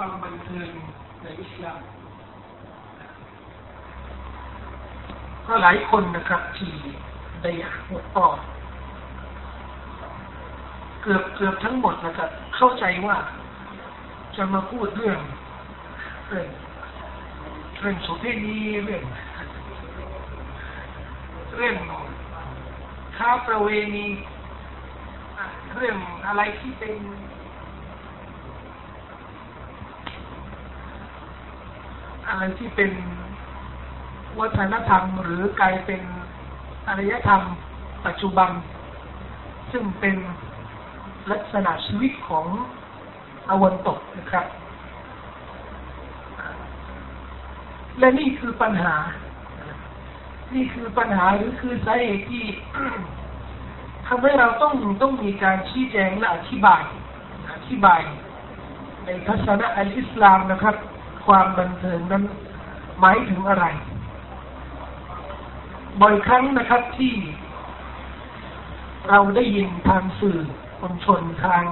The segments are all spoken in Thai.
ความบันเทิงในอิสลามก็หลายคนนะครับที่ได้หัวต่อเกือบเกือบทั้งหมดนะครับ เข้าใจว่าจะมาพูดเรื่องเรื่องเรื่องโสเภณีเรื่องเรื่องค้าประเวณีเรื่องอะไรที่เป็น อะไรที่เป็นวัฒนธรรม หรือกลายเป็นอารยธรรม ปัจจุบัน ซึ่งเป็นลักษณะชีวิตของอวันตกนะครับ และนี่คือปัญหา นี่คือปัญหาหรือคือสาเหตุที่ทำให้เราต้องต้องมีการชี้แจงและอธิบาย อธิบายในทัศนะอัลอิสลามนะครับ ความบันเทิงนั้นหมายถึงอะไร บ่อยครั้งนะครับที่เราได้ยินทางสื่อมวลชนทาง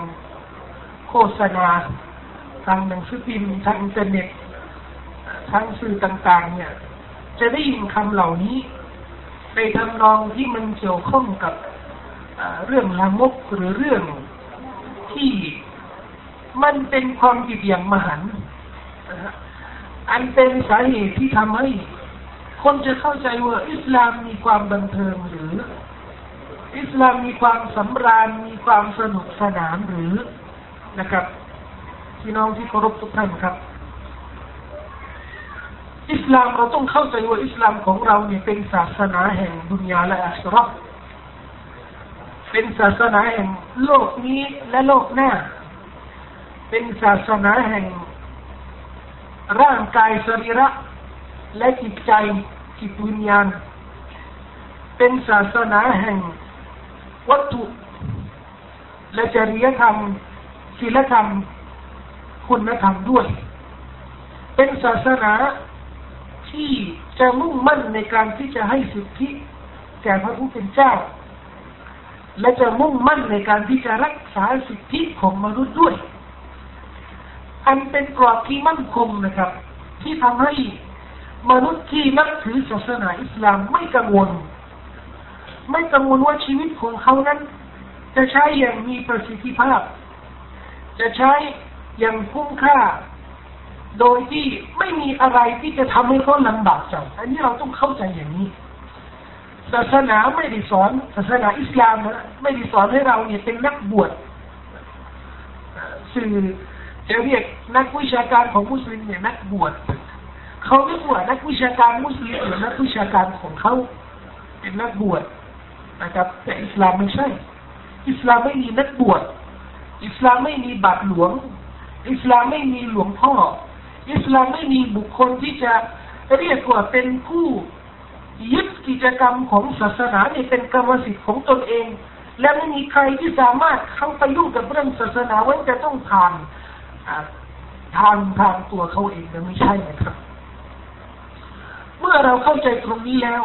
โฆษณา ทางหนังสือพิมพ์ทางอินเทอร์เน็ตทางสื่อต่าง ๆ เนี่ย จะได้ยินคำเหล่านี้ในทำนองที่มันเกี่ยวข้องกับเรื่องลามกหรือเรื่องที่มันเป็นความผิดอย่างมหันต์ อันเป็นสาเหตุที่ทำให้คนจะเข้าใจว่าอิสลามมีความบันเทิงหรือ อิสลามมีความสำราญมีความสนุกสนานหรือนะครับพี่น้องที่เคารพทุกท่านครับ อิสลามเราต้องเข้าใจว่าอิสลามของเราเนี่ยเป็นศาสนาแห่งดุนยาและอัชรอเป็นศาสนาแห่งโลกนี้และโลกหน้า เป็นศาสนาแห่ง ร่างกายสรีระ และจิตใจจิตวิญญาณ เป็นศาสนาแห่ง วัตถุ และจริยธรรมศีลธรรม คุณธรรมด้วย เป็นศาสนาที่จะมุ่งมั่นในการที่จะให้สิทธิแก่พระผู้เป็นเจ้า และจะมุ่งมั่นในการที่จะรักษาสิทธิของมนุษย์ด้วย อันเป็นกรอบที่มั่นคงนะครับ ที่ทำให้มนุษย์ที่นับถือศาสนาอิสลามไม่กังวล ไม่กังวลว่าชีวิตของเขานั้น จะใช้อย่างมีประสิทธิภาพ จะใช้อย่างคุ้มค่า โดยที่ไม่มีอะไรที่จะทำให้เขาลำบากใจอันนี้เราต้องเข้าใจอย่างนี้ ศาสนาไม่ได้สอน ศาสนาอิสลามนะไม่ได้สอนให้เราเนี่ยเป็นนักบวชสื่อ จะเรียกนักวิชาการของมุสลิมเนี่ยนักบวชเขาเรียกว่านักวิชาการมุสลิมหรือนักวิชาการของเขาเป็นนักบวชนะครับ แต่อิสลามไม่ใช่ อิสลามไม่มีนักบวชอิสลามไม่มีบาทหลวง อิสลามไม่มีหลวงพ่อ อิสลามไม่มีบุคคลที่จะเรียกว่าเป็นผู้ยึดกิจกรรมของศาสนาเนี่ยเป็นกรรมสิทธิ์ของตนเอง และไม่มีใครที่สามารถเข้าไปยุ่งกับเรื่องศาสนาไว้จะต้องทาน ทางทางตัวเขาเองนะไม่ใช่นะครับ เมื่อเราเข้าใจตรงนี้แล้ว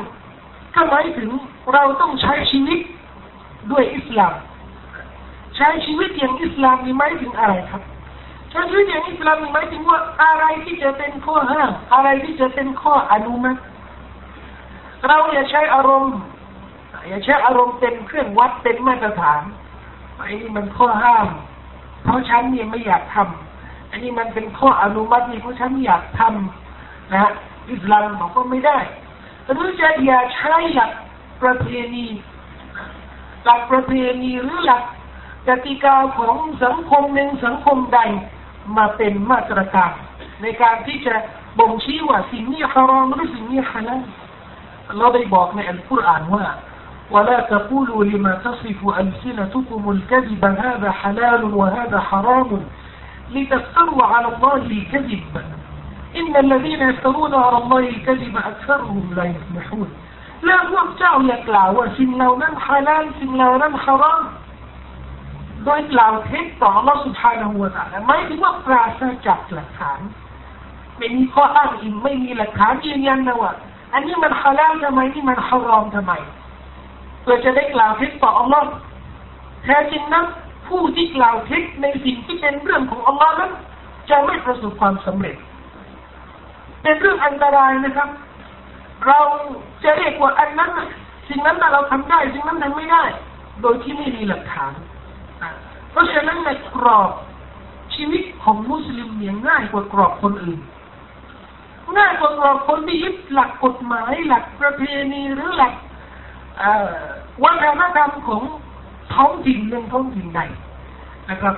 ก็หมายถึงเราต้องใช้ชีวิตด้วยอิสลาม ใช้ชีวิตอย่างอิสลามนี่หมายถึงอะไรครับใช้ชีวิตอย่างอิสลามหมายถึงว่าอะไรที่จะเป็นข้อห้ามอะไรที่จะเป็นข้ออนุมัติเราอย่าใช้อารมณ์อย่าใช้อารมณ์เป็นเครื่องวัดเป็นมาตรฐานไอ้นี่มันข้อห้าม เพราะฉันเนี่ยไม่อยากทำ อันนี้มันเป็นข้ออนุมัตินี่เพราะฉันอยากทำนะอิสลามบอกก็ไม่ได้หรือจะอย่าใช้หลักประเพณีหลักประเพณีหรือหลักกติกาของสังคมหนึ่งสังคมใดมาเป็นมาตรการในการที่จะบ่งชี้ว่าสิ่งนี้ฮารอมหรือสิ่งนี้ฮาลาลเราได้บอกในอัลกุรอานว่า ولا تقولوا لما تصف ألسنتكم الكذب هذا حلال وهذا حرام لتفتروا على الله الكذب إن الذين يفترون على الله الكذب أكثرهم لا يفلحون แล้วพวกเจ้าอย่ากล่าวว่าสิ่งเหล่านั้นฮาลาลสิ่งเหล่านั้นฮารอมโดยกล่าวเท็จต่อ Allah سبحانه และ تعالى ไม่ถึงว่าปราศจากหลักฐานไม่มีข้ออ้างอิงไม่มีหลักฐานยืนยันนะว่าอันนี้มันฮาลาลทำไมนี่มันฮารอมทำไมเพื่อจะได้กล่าวเท็จต่อ Allah แท้จริงนั้น ผู้ที่กล่าวเท็จในสิ่งที่เป็นเรื่องของ Allah นั้นจะไม่ประสบความสำเร็จ เป็นเรื่องอันตรายนะครับ เราจะเรียกว่าอันนั้นสิ่งนั้นเราทำได้ สิ่งนั้นทำไม่ได้ โดยที่ไม่มีหลักฐาน เพราะฉะนั้นในกรอบชีวิตของมุสลิมเนี่ยง่ายกว่ากรอบคนอื่นง่ายกว่ากรอบคนที่ยึดหลักกฎหมาย หลักประเพณีหรือหลักวัฒนธรรมของ ท้องถิ่นหนึ่งท้องถิ่นใดนะครับ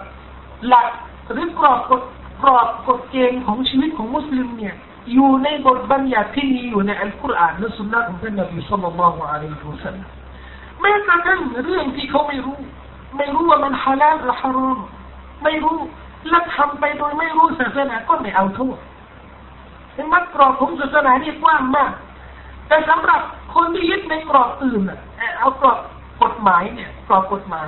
หลักหรือกรอบกฎกรอบกฎเกณฑ์ของชีวิตของมุสลิมเนี่ยอยู่ในบทบัญญัติที่มีอยู่ในอัลกุรอานและสุนนะของท่านนบีสุลต่านละฮ์อะลัยฮิวสัลลัมแม้กระทั่งเรื่องที่เขาไม่รู้ ไม่รู้ว่ามันฮาลาลหรือฮารอมไม่รู้และทำไปโดยไม่รู้ศาสนาก็ไม่เอาโทษเห็นไหมกรอบของศาสนานี่กว้างมาก แต่สำหรับคนที่ยึดในกรอบอื่นอะเอากรอบ กฎหมายเนี่ยกรอบกฎหมาย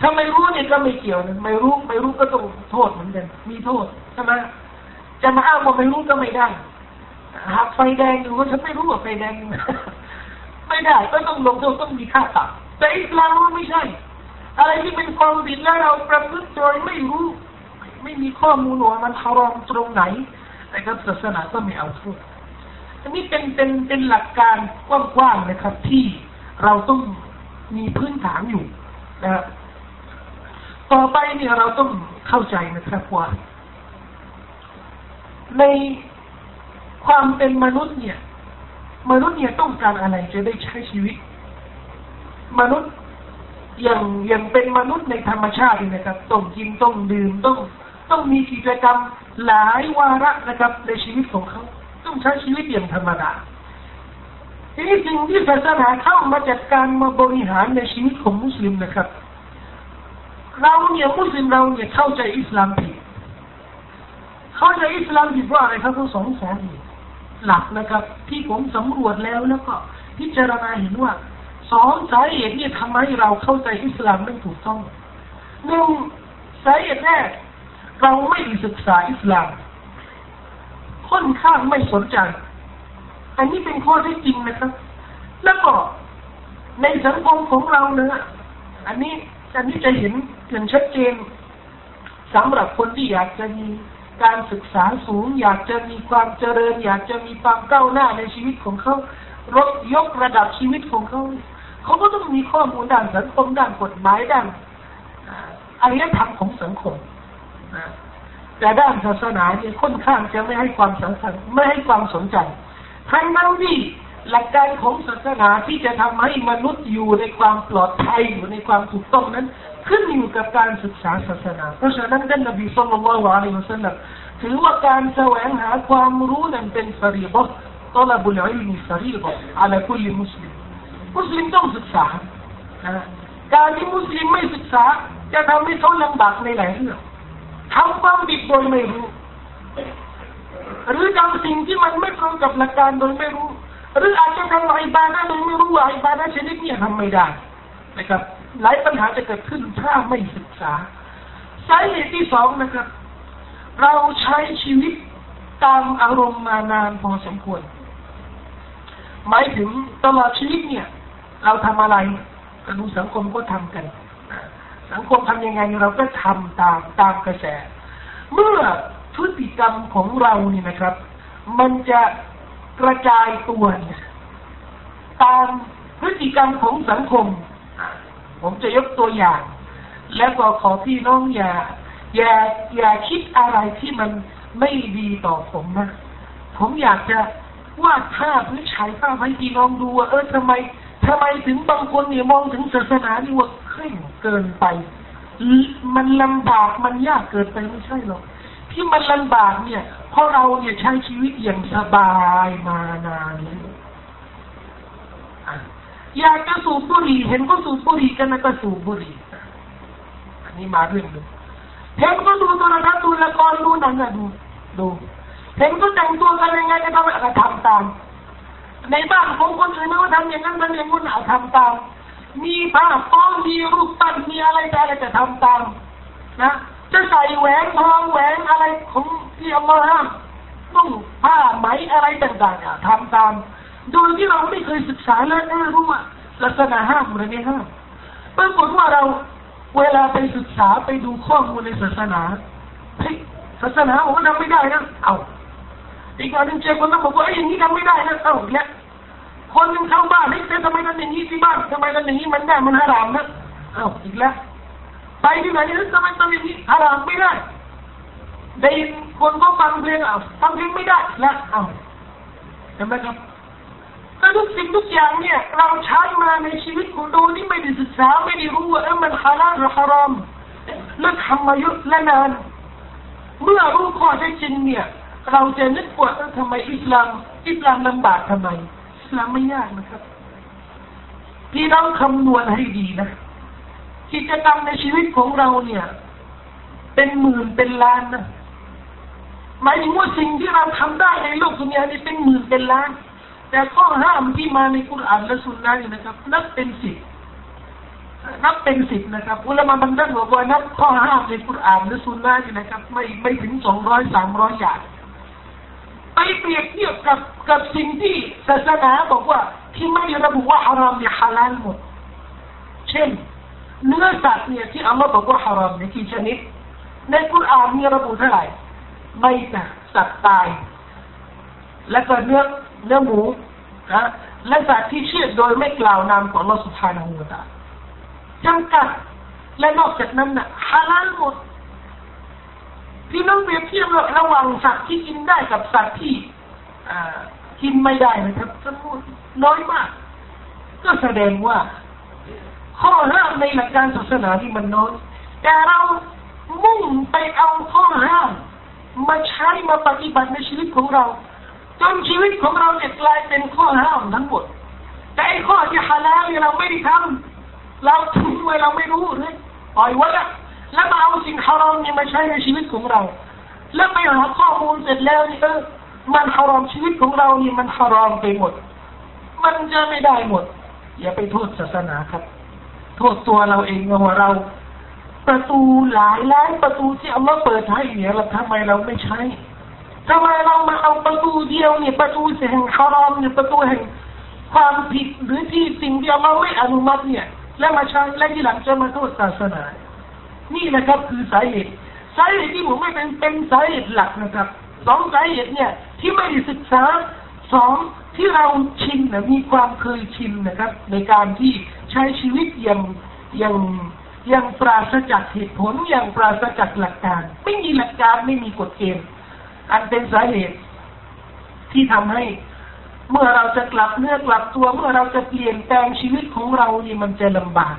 ถ้าไม่รู้เนี่ยก็ไม่เกี่ยวนะไม่รู้ไม่รู้ก็ต้องโทษเหมือนกัน มีโทษใช่ไหมจะมาอ้างว่าไม่รู้ก็ไม่ได้หากไฟแดงอยู่ก็ฉันไม่รู้ว่าไฟแดงไม่ได้ก็ต้องลงโทษต้องมีค่าปรับแต่อิสลามไม่ใช่ อะไรที่เป็นความผิดแล้วเราประพฤติโดยไม่รู้ ไม่มีข้อมูลว่ามันฮารอมตรงไหน แต่ก็ศาสนาก็ไม่เอาโทษอันนี้เป็นเป็นเป็นหลักการกว้างๆนะครับ ที่เราต้อง มีพื้นฐานอยู่นะครับต่อไปเนี่ยเราต้องเข้าใจนะครับว่า ในความเป็นมนุษย์เนี่ย มนุษย์เนี่ยต้องการอะไรจะได้ใช้ชีวิต มนุษย์อย่างอย่างเป็นมนุษย์ในธรรมชาตินะครับต้องกินต้องดื่มต้องต้องมีกิจกรรมหลายวาระนะครับในชีวิตของเขา ต้องใช้ชีวิตอย่างธรรมดา ทีนี้สิ่งที่ศาสนาเข้ามาจัดการมาบริหารในชีวิตของมุสลิมนะครับ เราเนี่ยมุสลิมเราเนี่ยเข้าใจอิสลามผิดเข้าใจอิสลามผิดว่าอะไรครับทั้งสองสาเหตุหลักนะครับ ที่ผมสำรวจแล้วแล้วก็พิจารณาเห็นว่าสองสาเหตุนี่ทำให้เราเข้าใจอิสลามไม่ถูกต้องหนึ่งสาเหตุแรกเราไม่ได้ศึกษาอิสลามค่อนข้างไม่สนใจ อันนี้เป็นข้อที่จริงนะครับ แล้วก็ในสังคมของเราเนะอันนี้อันนี้จะเห็นอย่างชัดเจนสำหรับคนที่อยากจะมีการศึกษาสูง อยากจะมีความเจริญ อยากจะมีความก้าวหน้าในชีวิตของเขาลดยกระดับชีวิตของเขาเขาก็ต้องมีข้อมูลด้านสังคมด้านกฎหมายด้านอารยธรรมของสังคมแต่ด้านศาสนาเนี่ยค่อนข้างจะไม่ให้ความสำคัญไม่ให้ความสนใจ ทั้งนั้นที่หลักการของศาสนาที่จะทำให้มนุษย์อยู่ในความปลอดภัยอยู่ในความถูกต้องนั้น ขึ้นอยู่กับการศึกษาศาสนา เพราะฉะนั้นท่านนบีสุลต่านละฮ์อะลัยฮิวสัลลัมถือว่าการแสวงหาความรู้นั้นเป็นฟรีบะตลบุลอิลมีฟรีบะอาลคุลิมุสลิมมุสลิมต้องศึกษาการที่มุสลิมไม่ศึกษา จะทำให้เขาลำบากในหลายเรื่องทำความผิดโดยไม่รู้ หรือทำสิ่งที่มันไม่ตรงกับหลักการโดยไม่รู้ หรืออาจจะทำอิบาดะโดยไม่รู้ว่าอิบาดะชนิดนี้ทำไม่ได้นะครับ หลายปัญหาจะเกิดขึ้นถ้าไม่ศึกษาสาเหตุที่สองนะครับ เราใช้ชีวิตตามอารมณ์มานานพอสมควร หมายถึงตลอดชีวิตเนี่ย เราทำอะไรกดูสังคมก็ทำกัน สังคมทำยังไงเราก็ทำตามตามกระแส เมื่อ พฤติกรรมของเราเนี่ยนะครับ มันจะกระจายตัวตามพฤติกรรมของสังคม ผมจะยกตัวอย่าง แล้วก็ขอพี่น้องอย่า อย่าอย่าคิดอะไรที่มันไม่ดีต่อผมนะ ผมอยากจะวาดภาพหรือฉายภาพให้พี่น้องดูว่าเออทำไมทำไมถึงบางคนเนี่ยมองถึงศาสนานี่ว่าเคร่งเกินไป มันลำบากมันยากเกินไปไม่ใช่หรอก ที่มันลำบากเนี่ย เพราะเราเนี่ยใช้ชีวิตอย่างสบายมานานอยากจะสูบบุหรี่เห็นก็สูบบุหรี่กันนะก็สูบบุหรี่อันนี้มาเรื่องหนึ่งเห็นก็ดูโทรทัศน์ดูละครดูหนังอะดูดูเห็นก็แต่งตัวกันยังไงก็ทำอะไรทำตาม ในบ้านของคนอื่นว่าทำอย่างนั้นทำอย่างนู้นเอาทำตาม มีผ้าป้องมีรูปปั้นมีอะไรแต่อะไรจะทำตามนะ จะใส่แหวนทองแหวนอะไรของที่เอามาห้ามต้องผ้าไหมอะไรต่างๆทำตาม โดยที่เราไม่เคยศึกษาและไม่รู้ว่าลักษณะห้ามหรือไม่ห้ามปรากฏว่าเราเวลาไปศึกษาไปดูข้อมูลในศาสนาเฮ้ยศาสนาบอกว่าทำไม่ได้นะเอาอีกอันหนึ่งเจอคนต้องบอกว่าไอ้อย่างนี้ทำไม่ได้นะเอาเนี่ยคนหนึ่งเข้าบ้านเฮ้ยแต่ทำไมทำอย่างนี้ที่บ้านทำไมทำอย่างนี้มันได้มันฮารามนะเอาอีกแล้ว ไปที่ไหนทำไมทำอย่างนี้ฮารามไม่ได้ได้ยินคนก็ฟังเพลงอะฟังเพลงไม่ได้แล้วเอาเห็นไหมครับแต่ทุกสิ่งทุกอย่างเนี่ยเราใช้มาในชีวิตของเราที่ไม่ได้ศึกษาไม่ได้รู้ว่ามันฮาลาลหรือฮารอมแล้วทำมาเยอะและนานเมื่อรู้ข้อเท็จจริงเนี่ย เราจะนึกว่าทำไมอิสลามอิสลามลำบากทำไมอิสลามไม่ยากนะครับ พี่ต้องคำนวณให้ดีนะ กิจกรรมในชีวิตของเราเนี่ย เป็นหมื่นเป็นล้านนะหมายถึงว่าสิ่งที่เราทำได้ในโลกดุนยานี้เป็นหมื่นเป็นล้าน แต่ข้อห้ามที่มาในกุรอานและสุนนะนี่นะครับ นับเป็นสิบนับเป็นสิบนะครับอุลามะบางท่านบอกว่านับข้อห้ามในกุรอานและสุนนะนี่นะครับ ไม่ไม่ถึงสองร้อยสามร้อยอย่างไปเปรียบเทียบกับกับสิ่งที่ศาสนาบอกว่า ที่ไม่ระบุว่าฮารามเนี่ยฮาลาลหมด เช่น เนื้อสัตว์เนี่ยที่อัลลอฮ์บอกว่าฮารามเนี่ยกี่ชนิด ในกุรอานมีระบุเท่าไหร่ไม่แต่สัตว์ตาย และก็เนื้อเนื้อหมูนะและสัตว์ที่เชื่อโดยไม่กล่าวนามของลอสุภานาหูตาจำกัดและนอกจากนั้นนะฮาลาลหมดพี่น้องเปรียบเทียบระหว่างสัตว์ที่กินได้กับสัตว์ที่กินไม่ได้นะครับจำนวนน้อยมาก ก็แสดงว่า ข้อห้ามในหลักการศาสนาที่มันน้อยแต่เรามุ่งไปเอาข้อห้ามมาใช้มาปฏิบัติในชีวิตของเราจนชีวิตของเราเนี่ยกลายเป็นข้อห้ามทั้งหมด แต่ไอ้ข้อที่ฮาลาลเนี่ยเราไม่ได้ทำเราทิ้งไว้เราไม่รู้เลยปล่อยไว้ล้วแล้วมาเอาสิ่งฮารอมเนี่ยมาใช้ในชีวิตของเรา แล้วไปหาข้อมูลเสร็จแล้วนี่เออมันฮารอมชีวิตของเรานี่มันฮารอมไปหมด มันจะไม่ได้หมด อย่าไปโทษศาสนาครับ โทษตัวเราเองว่าเรา ประตูหลายล้านประตูที่อัลลอฮ์เปิดให้เนี่ยเราทำไมเราไม่ใช้ทำไมเรามาเอาประตูเดียวเนี่ยประตูแห่งฮารอมเนี่ยประตูแห่งความผิดหรือที่สิ่งที่เราไม่อนุมัติเนี่ย แล้วมาใช้และที่หลังจะมาโทษศาสนา นี่นะครับคือสาเหตุสาเหตุที่ผมไม่เป็นเป็นสาเหตุหลักนะครับสองสาเหตุเนี่ยที่ไม่ได้ศึกษาสองที่เราชินนะมีความเคยชินนะครับ ในการที่ ใช้ชีวิตอย่างอย่างอย่างปราศจากเหตุผลอย่างปราศจากหลักการ ไม่มีหลักการไม่มีกฎเกณฑ์อันเป็นสาเหตุที่ทำให้ เมื่อเราจะกลับเนื้อกลับตัว เมื่อเราจะเปลี่ยนแปลงชีวิตของเรานี่มันจะลำบาก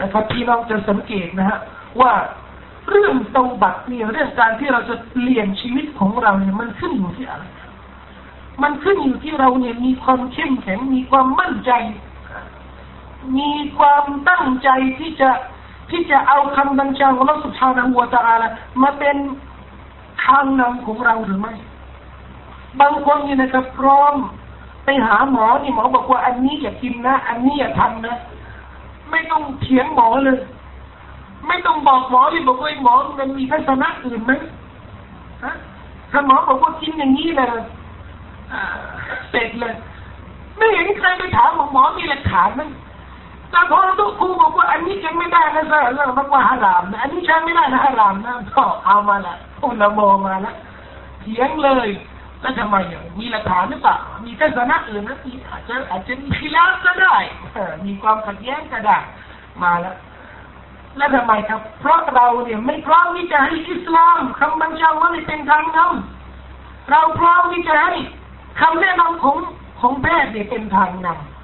นะครับพี่น้องจะสังเกตนะฮะว่าเรื่องเตาบัตเนี่ยเรื่องการที่เราจะเปลี่ยนชีวิตของเราเนี่ยมันขึ้นอยู่ที่อะไร มันขึ้นอยู่ที่เราเนี่ยมีความเข้มแข็งมีความมั่นใจ มีความตั้งใจที่จะที่จะเอาคำบัญชาของเราสุภาพนัวตาละมาเป็นทางนำของเราหรือไม่ บางคนนี่นะครับพร้อมไปหาหมอนี่หมอบอกว่าอันนี้อย่ากินนะ อันนี้อย่าทำนะ ไม่ต้องเถียงหมอเลย ไม่ต้องบอกหมอที่บอกว่าหมอมันมีทัศนะอื่นไหมฮะถ้าหมอบอกว่ากินอย่างนี้เลยเสร็จเลย ไม่เห็นใครไปถามหมอมีหลักฐานไหม แต่พอทุกครูบอกว่าอันนี้ยังไม่ได้นะเรื่องมันว่าฮารามนะอันนี้ใช้ไม่ได้นะฮารามนะก็เอามาละอุลามอมาละเถียงเลยแล้วทำไมมีหลักฐานหรือเปล่ามีทัศนะอื่นนะอาจจะอาจจะมีขีลาก็ได้มีความขัดแย้งก็ได้มาแล้วแล้วทำไมครับ เพราะเราเนี่ยไม่พร้อมที่จะให้อิสลามคำบัญชาว่าเป็นทางนำเราพร้อมที่จะให้คำแนะนำของของแพทย์เนี่ยเป็นทางนำ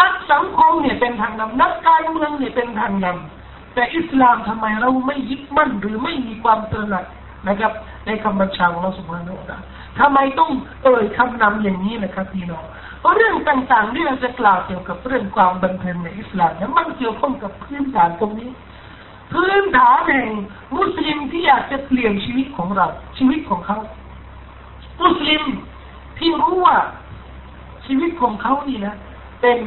นักสังคมเนี่ยเป็นทางนำนักการเมืองเนี่ยเป็นทางนำแต่อิสลามทำไมเราไม่ยึดมั่นหรือไม่มีความตระหนักนะครับ ในคำบัญชาของเราสุภาพนุตาทำไมต้องเอ่ยคำนำอย่างนี้นะครับพี่น้องเพราะเรื่องต่างๆที่เราจะกล่าวเกี่ยวกับเรื่องความบันเทิงในอิสลามนั้นมันเกี่ยวข้องกับพื้นฐานตรงนี้พื้นฐานแห่งมุสลิมที่อยากจะเปลี่ยนชีวิตของเรา ชีวิตของเขา มุสลิมที่รู้ว่าชีวิตของเขานี่นะ เป็น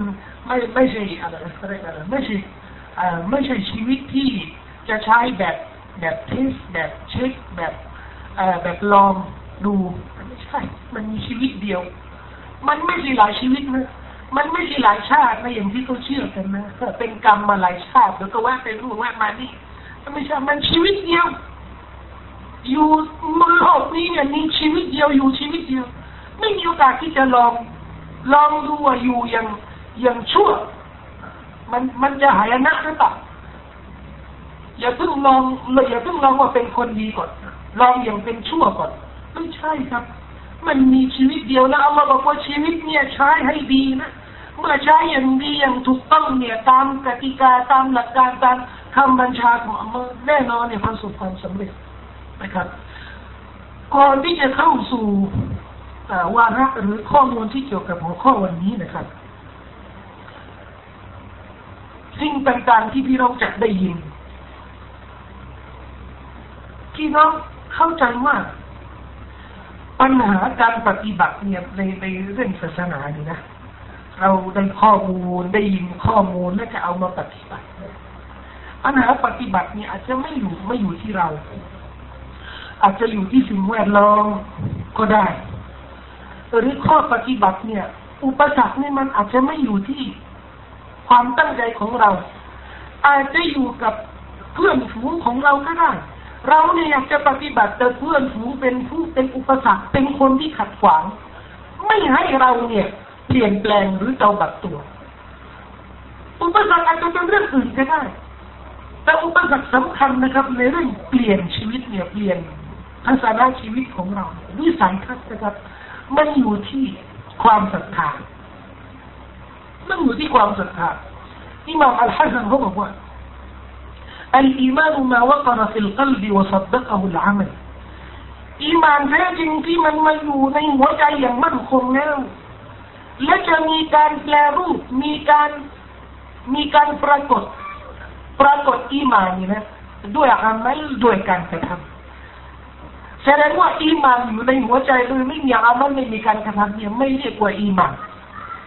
ไม่ไม่ใช่อะไรอะไรอะไรไม่ใช่ไม่ใช่ชีวิตที่จะใช้แบบแบบเทสแบบเช็คแบบแบบลองดูไม่ใช่ มันมีชีวิตเดียว มันไม่ใช่หลายชีวิตนะมันไม่ใช่หลายชาตินะอย่างที่เขาเชื่อกันนะเป็นกรรมมาหลายชาติแล้วก็ว่าไปรู้ว่ามานี่ไม่ใช่มันชีวิตเดียวอยู่บนโลกนี้เนี่ยมีชีวิตเดียวอยู่ชีวิตเดียว ไม่มีโอกาสที่จะลอง ลองดูว่าอยู่อย่างอย่างชั่ว มันมันจะหายนะหรือเปล่าอย่าเพิ่งลองเลยอย่าเพิ่งลองว่าเป็นคนดีก่อน ลองอย่างเป็นชั่วก่อนไม่ใช่ครับ มันมีชีวิตเดียวแล้วอัลลอฮ์บอกว่าชีวิตเนี่ยใช้ให้ดีนะเมื่อใช้อย่างดีอย่างถูกต้องเนี่ยตามกติกาตามหลักการตามคำบัญชาของอัลลอฮ์แน่นอนเนี่ยประสบความสำเร็จนะครับ ก่อนที่จะเข้าสู่ วาระหรือข้อมูลที่เกี่ยวกับหัวข้อวันนี้นะครับสิ่งต่างๆที่พี่น้องจะได้ยินพี่น้องเข้าใจว่า ปัญหาการปฏิบัติเนี่ยในในเรื่องศาสนานี่นะเราได้ข้อมูลได้ยินข้อมูลแล้วจะเอามาปฏิบัติปัญหาปฏิบัติเนี่ยอาจจะไม่อยู่ไม่อยู่ที่เรา อาจจะอยู่ที่สิ่งแวดล้อมก็ได้ หรือข้อปฏิบัติเนี่ย อุปสรรคนี่มันอาจจะไม่อยู่ที่ความตั้งใจของเรา อาจจะอยู่กับเพื่อนฝูงของเราก็ได้ เราเนี่ยอยากจะปฏิบัติแต่เพื่อนฝูงเป็นผู้เป็นอุปสรรคเป็นคนที่ขัดขวาง ไม่ให้เราเนี่ย เปลี่ยนแปลงหรือเตาบัดตัว อุปสรรคอาจจะเป็นเรื่องอื่นก็ได้ แต่อุปสรรคสำคัญนะครับ ในเรื่องเปลี่ยนชีวิตเนี่ยเปลี่ยนทัศนชีวิตของเราวิสัยทัศน์นะครับ มันอยู่ที่ความศรัทธามันอยู่ที่ความศรัทธาอิหม่ามอัลฮัสซันเขาบอกว่า الإيمان ما وقر في القلب وصدقه العمل อีมานแท้จริงที่มันมาอยู่ในหัวใจอย่างมั่นคงแล้ว และจะมีการแปลรูป มีการ มีการปรากฏ ปรากฏอีมานนี่นะ ด้วยอามัลด้วยการกระทำ แสดงว่าอีมานอยู่ในหัวใจโดยไม่มีอามัลไม่มีการกระทำเนี่ยไม่เรียกว่าอีมาน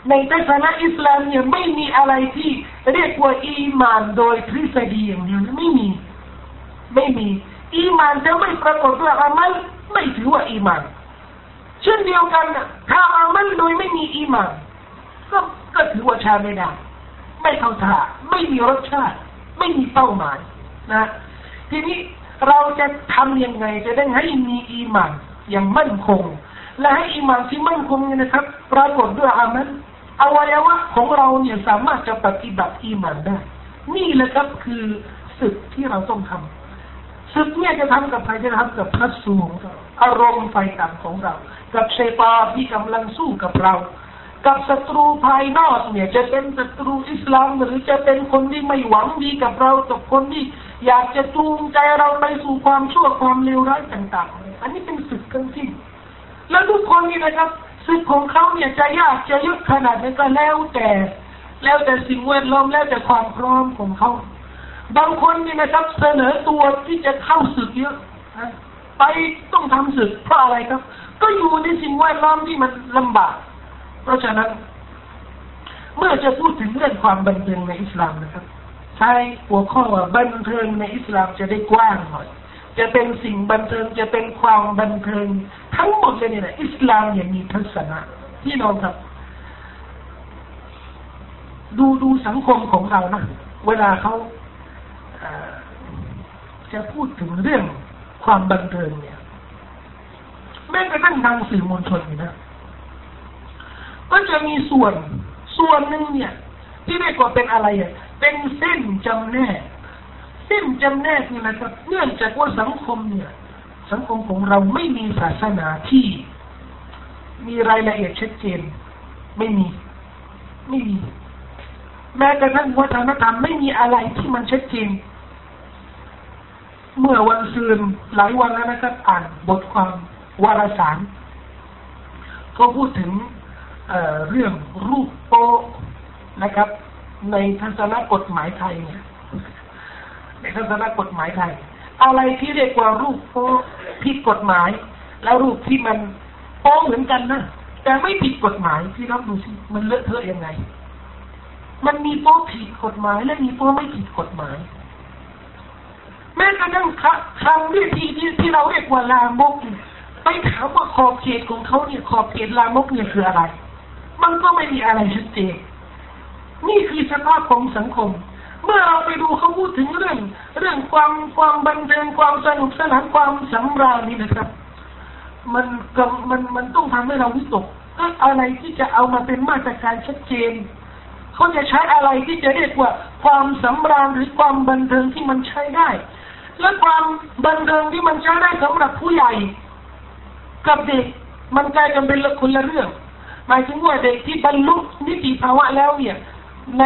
ในทัศนะอิสลามเนี่ยไม่มีอะไรที่เรียกว่าอีมานโดยทฤษฎีอย่างเดียวไม่มี ไม่มี อีมานจะไม่ปรากฏด้วยอามัลไม่ถือว่าอีมานเช่นเดียวกันนะถ้าอามัลโดยไม่มีอีมานก็ก็ถือว่าชาไม่ได้ไม่เข้าท่าไม่มีรสชาติ ไม่มีเป้าหมายนะ ทีนี้ เราจะทำยังไงจะได้ให้มีอีมานอย่างมั่นคง และให้อีมานที่มั่นคงเนี่ยนะครับ ปรากฏด้วยอามัลอวัยวะของเราเนี่ยสามารถจะปฏิบัติอีมันได้ นี่แหละครับคือศึกที่เราต้องทำศึกเนี่ยจะทำกับใครจะทำกับพระสูงอารมณ์ไฟต่ำของเรา กับเชตาที่กำลังสู้กับเรา กับศัตรูภายนอกเนี่ยจะเป็นศัตรูอิสลามหรือจะเป็นคนที่ไม่หวังดีกับเรากับคนที่อยากจะจูงใจเราไปสู่ความชั่วความเลวร้ายต่างๆ อันนี้เป็นศึกกันสิ้นแล้วทุกคนนี่นะครับซึ่งของเขาเนี่ยจะยากจะยุดขนาดนี้ก็แล้วแต่ แล้วแต่สิ่งแวดล้อมแล้วแต่ความพร้อมของเขา บางคนนี่นะครับเสนอตัวที่จะเข้าศึกเยอะไปต้องทำศึกเพราะอะไรครับ ก็อยู่ในสิ่งแวดล้อมที่มันลำบาก เพราะฉะนั้น เมื่อจะพูดถึงเรื่องความบันเทิงในอิสลามนะครับ ใช้หัวข้อว่าบันเทิงในอิสลามจะได้กว้างหน่อย จะเป็นสิ่งบันเทิงจะเป็นความบันเทิง ทั้งหมดเลยเนี่ยอิสลามเนี่ยมีทัศนะที่น้องครับ ดูดูสังคมของเรานะเวลาเขาจะพูดถึงเรื่องความบันเทิงเนี่ยแม้กระทั่งทางสื่อมวลชนนะ ก็จะมีส่วนส่วนหนึ่งเนี่ย ที่เรียกว่าเป็นอะไรอะเป็นเส้นจำแนก เส้นจำแนกนี่แหละครับเนื่องจากว่าสังคมเนี่ย สังคมของเราไม่มีศาสนาที่ มีรายละเอียดชัดเจน ไม่มี ไม่มี แม้กระทั่งวัฒนธรรมไม่มีอะไรที่มันชัดเจนเมื่อวันซืนหลายวันแล้วนะครับอ่านบทความวารสาร ก็พูดถึง เรื่องรูปโปนะครับ ในทัศนกฎหมายไทยเนี่ยในทัศนกฎหมายไทย อะไรที่เรียกว่ารูปโป๊ผิดกฎหมาย แล้วรูปที่มันโป๊เหมือนกันนะแต่ไม่ผิดกฎหมายพี่น้องดูสิมันเลอะเทอะยังไง มันมีโป๊ผิดกฎหมาย และมีโป๊ไม่ผิดกฎหมาย แม้กระทั่งคำเรียกที่ที่ที่เราเรียกว่าลามกไปถามว่าขอบเขตของเขาเนี่ยขอบเขตลามกเนี่ยคืออะไร มันก็ไม่มีอะไรชัดเจนนี่คือสภาพของสังคม เมื่อเราไปดูเขาพูดถึงเรื่อง เรื่องความความบันเทิงความสนุกสนานความสำราญนี่นะครับ มันก็มันมันต้องทำให้เราวิตกก็อะไรที่จะเอามาเป็นมาตรการชัดเจนเขาจะใช้อะไรที่จะเรียกว่า ความสำราญหรือความบันเทิงที่มันใช้ได้ และความบันเทิงที่มันใช้ได้สำหรับผู้ใหญ่ กับเด็กมันกลายกันเป็นคนละเรื่อง หมายถึงว่าเด็กที่บรรลุนิติภาวะแล้วเนี่ย ใน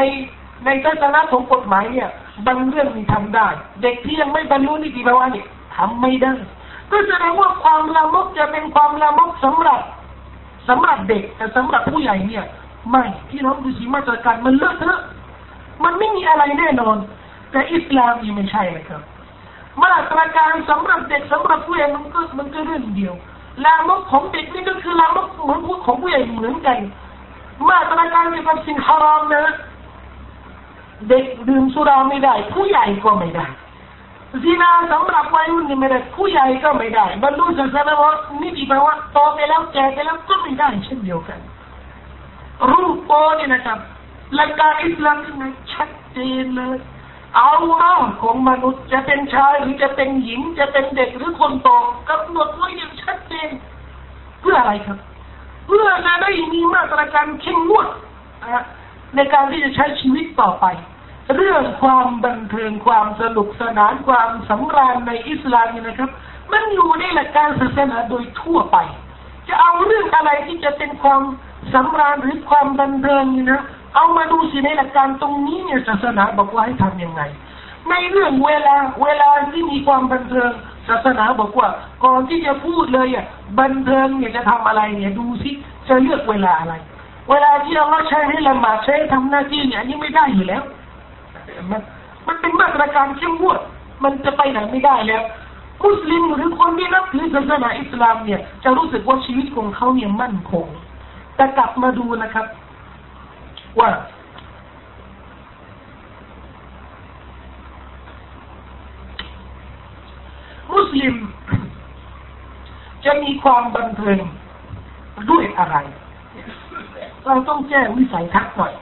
ในทัศนะของกฎหมายเนี่ยบางเรื่องมีทำได้ เด็กที่ยังไม่บรรลุนิติภาวะเนี่ยทำไม่ได้ ก็แสดงว่าความละมกจะเป็นความละมกสำหรับสำหรับเด็กแต่สำหรับผู้ใหญ่เนี่ย ไม่ที่น้องดูสิมาตรการมันเลอะเทอะมันไม่มีอะไรแน่นอน แต่อิสลามนี่ไม่ใช่นะครับมาตรการสำหรับเด็กสำหรับผู้ใหญ่มันก็มันก็เรื่องเดียว ลามกของเด็กนี่ก็คือลามกเหมือนพวกของผู้ใหญ่เหมือนกัน มาตรการเกี่ยวกับสิ่งฮารอมนะ เด็กดื่มสุราไม่ได้ ผู้ใหญ่ก็ไม่ได้ซีนาสำหรับวัยรุ่นนี่ไม่ได้ผู้ใหญ่ก็ไม่ได้ บรรลุศาสนาว่านี่ดีแปลว่าโตไปแล้วแก่ไปแล้วก็ไม่ได้เช่นเดียวกัน รูปโปนี่นะครับหลักการอิสลามนี่ชัดเจนเลย เอาร่างของมนุษย์จะเป็นชายหรือจะเป็นหญิง จะเป็นเด็กหรือคนโตกำหนดไว้อย่างชัดเจนเพื่ออะไรครับ เพื่อจะได้มีมาตรการเข้มงวดในการที่จะใช้ชีวิตต่อไป เรื่องความบันเทิงความสนุกสนานความสำราญในอิสลามนี่นะครับ มันอยู่ในหลักการศาสนาโดยทั่วไป จะเอาเรื่องอะไรที่จะเป็นความสำราญหรือความบันเทิงนี่นะ เอามาดูสิในหลักการตรงนี้เนี่ยศาสนาบอกว่าให้ทำยังไง ในเรื่องเวลาเวลาที่มีความบันเทิงศาสนาบอกว่า ก่อนที่จะพูดเลยอะบันเทิงเนี่ยจะทำอะไรเนี่ยดูสิจะเลือกเวลาอะไร เวลาที่เราใช้ให้ละหมาดใช้ทำหน้าที่เนี่ยนี่ไม่ได้อยู่แล้ว มันมันเป็นมาตรการเข้มงวด มันจะไปไหนไม่ได้แล้วมุสลิมหรือคนที่นับถือศาสนาอิสลามเนี่ย จะรู้สึกว่าชีวิตของเขาเนี่ยมั่นคง แต่กลับมาดูนะครับ ว่า มุสลิม จะมีความบันเทิงด้วยอะไร เราต้องแก้วิสัยทัศน์หน่อย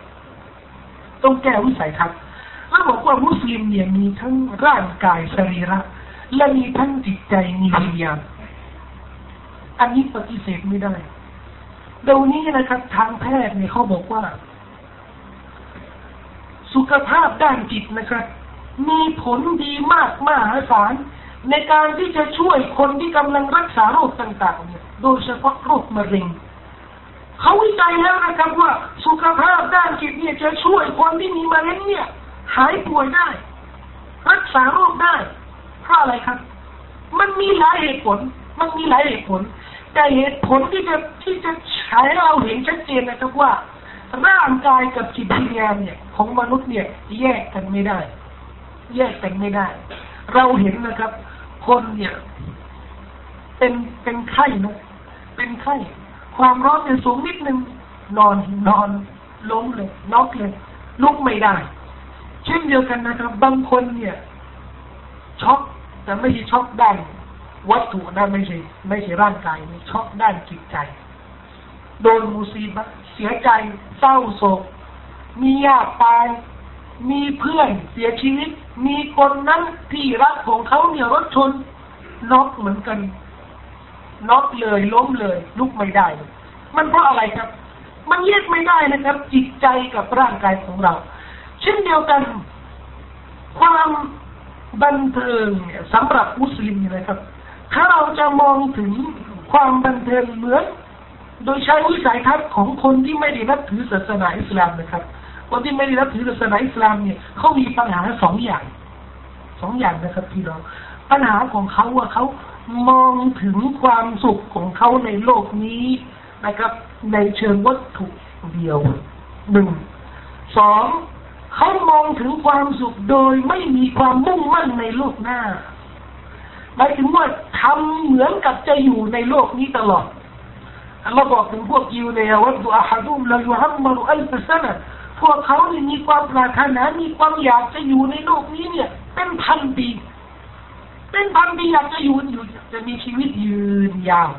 ต้องแก้วิสัยทัศน์แล้วบอกว่ามุสลิมเนี่ยมีทั้งร่างกายสรีระ และมีทั้งจิตใจมีวิญญาณอันนี้ปฏิเสธไม่ได้เดี๋ยวนี้นะครับ ทางแพทย์เนี่ยเขาบอกว่า สุขภาพด้านจิตนะครับ มีผลดีมากมหาศาลในการที่จะช่วยคนที่กำลังรักษาโรคต่างๆเนี่ยโดยเฉพาะโรคมะเร็งเขาวิจัยแล้วนะครับว่า สุขภาพด้านจิตเนี่ยจะช่วยคนที่มีมะเร็งเนี่ย หายป่วยได้ รักษาโรคได้เพราะอะไรครับ มันมีหลายเหตุผล มันมีหลายเหตุผล แต่เหตุผลที่จะที่จะใช้เราเห็นชัดเจนนะครับว่า ร่างกายกับจิตวิญญาณเนี่ย ของมนุษย์เนี่ย แยกกันไม่ได้ แยกกันไม่ได้ เราเห็นนะครับ คนเนี่ย เป็นเป็นไข้นะเป็นไข้ ความร้อนเนี่ยสูงนิดนึงนอนนอนล้มเลยน็อกเลยลุกไม่ได้ เช่นเดียวกันนะครับ บางคนเนี่ย ช็อกแต่ไม่ใช่ช็อกด้านวัตถุนะไม่ใช่ไม่ใช่ร่างกายนี่ช็อกด้านจิตใจ โดนมูซีบะเสียใจเศร้าโศก มีญาติตาย มีเพื่อนเสียชีวิต มีคนนั้นที่รักของเขาเนี่ยรถชนน็อกเหมือนกันน็อกเลยล้มเลย ลุกไม่ได้ มันเพราะอะไรครับ มันแยกไม่ได้นะครับ จิตใจกับร่างกายของเรา เช่นเดียวกัน ความบันเทิงเนี่ยสำหรับมุสลิมนะครับ ถ้าเราจะมองถึงความบันเทิงเหมือน โดยใช้วิสัยทัศน์ของคนที่ไม่ได้นับถือศาสนาอิสลามนะครับ คนที่ไม่ได้นับถือศาสนาอิสลามเนี่ยเขามีปัญหาสองอย่างสองอย่างนะครับพี่น้องปัญหาของเขาว่าเขามองถึงความสุขของเขาในโลกนี้นะครับ ในเชิงวัตถุเดียวหนึ่งสองเขามองถึงความสุขโดยไม่มีความมุ่งมั่นในโลกหน้าหมายถึงว่าทำเหมือนกับจะอยู่ในโลกนี้ตลอดอัลลอฮ์บอกถึงพวกยิวเนี่ยวัดดุอาฮัดุมลายุฮัมมารุอัลฟสนะ พวกเขาเนี่ยมีความปรารถนา มีความอยากจะอยู่ในโลกนี้เนี่ย เป็นพันปี เป็นพันปีอยากจะอยู่อยู่ จะมีชีวิตยืนยาว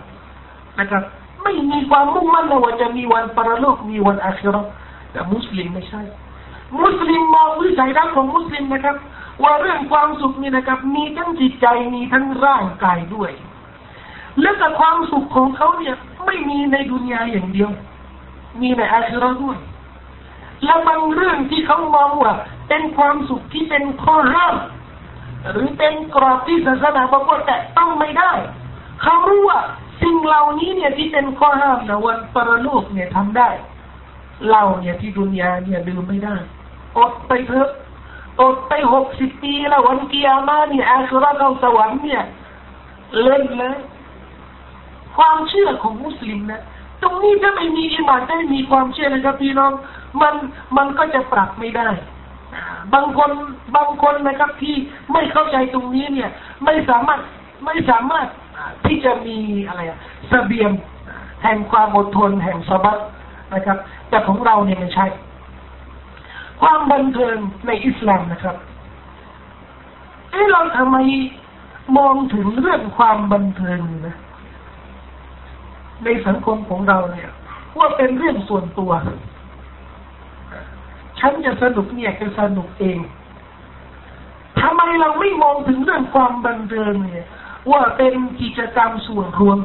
นะครับไม่มีความมุ่งมั่นว่าจะมีวันปรโลกมีวันอาคิรอแต่มุสลิมไม่ใช่ มุสลิมมองวิสัยทัศน์ของมุสลิมนะครับ ว่าเรื่องความสุขนี่นะครับ มีทั้งจิตใจมีทั้งร่างกายด้วย และแต่ความสุขของเขาเนี่ย ไม่มีในดุนยาอย่างเดียว มีในอาคิราด้วย และบางเรื่องที่เขามองว่า เป็นความสุขที่เป็นข้อห้ามหรือเป็นกรอบที่ศาสนาบอกว่าแต่ต้องไม่ได้ เขารู้ว่าสิ่งเหล่านี้เนี่ยที่เป็นข้อห้ามนะวันปรโลกเนี่ยทำได้เราเนี่ยที่ดุนยาเนี่ยดื่มไม่ได้อดไปเถอะอดไปหกสิบปีแล้ววันกิยามาเนี่ยอาคุระเข้าสวรรค์เนี่ยเล่นเลยความเชื่อของมุสลิมนะตรงนี้ถ้าไม่มีอิมานไม่มีความเชื่อนะครับพี่น้อง มันมันก็จะปรับไม่ได้ บางคนบางคนนะครับที่ไม่เข้าใจตรงนี้เนี่ย ไม่สามารถไม่สามารถที่จะมีอะไรอะสเบียงแห่งความอดทนแห่งสบัตนะครับ แต่ของเราเนี่ยไม่ใช่ ความบันเทิงในอิสลามนะครับเอ้เราทำไมมองถึงเรื่องความบันเทิงนะในสังคมของเราเนี่ย ว่าเป็นเรื่องส่วนตัว ฉันจะสนุกเนี่ยจะสนุกเองทำไมเราไม่มองถึงเรื่องความบันเทิงเนี่ย ว่าเป็นกิจกรรมส่วนรวม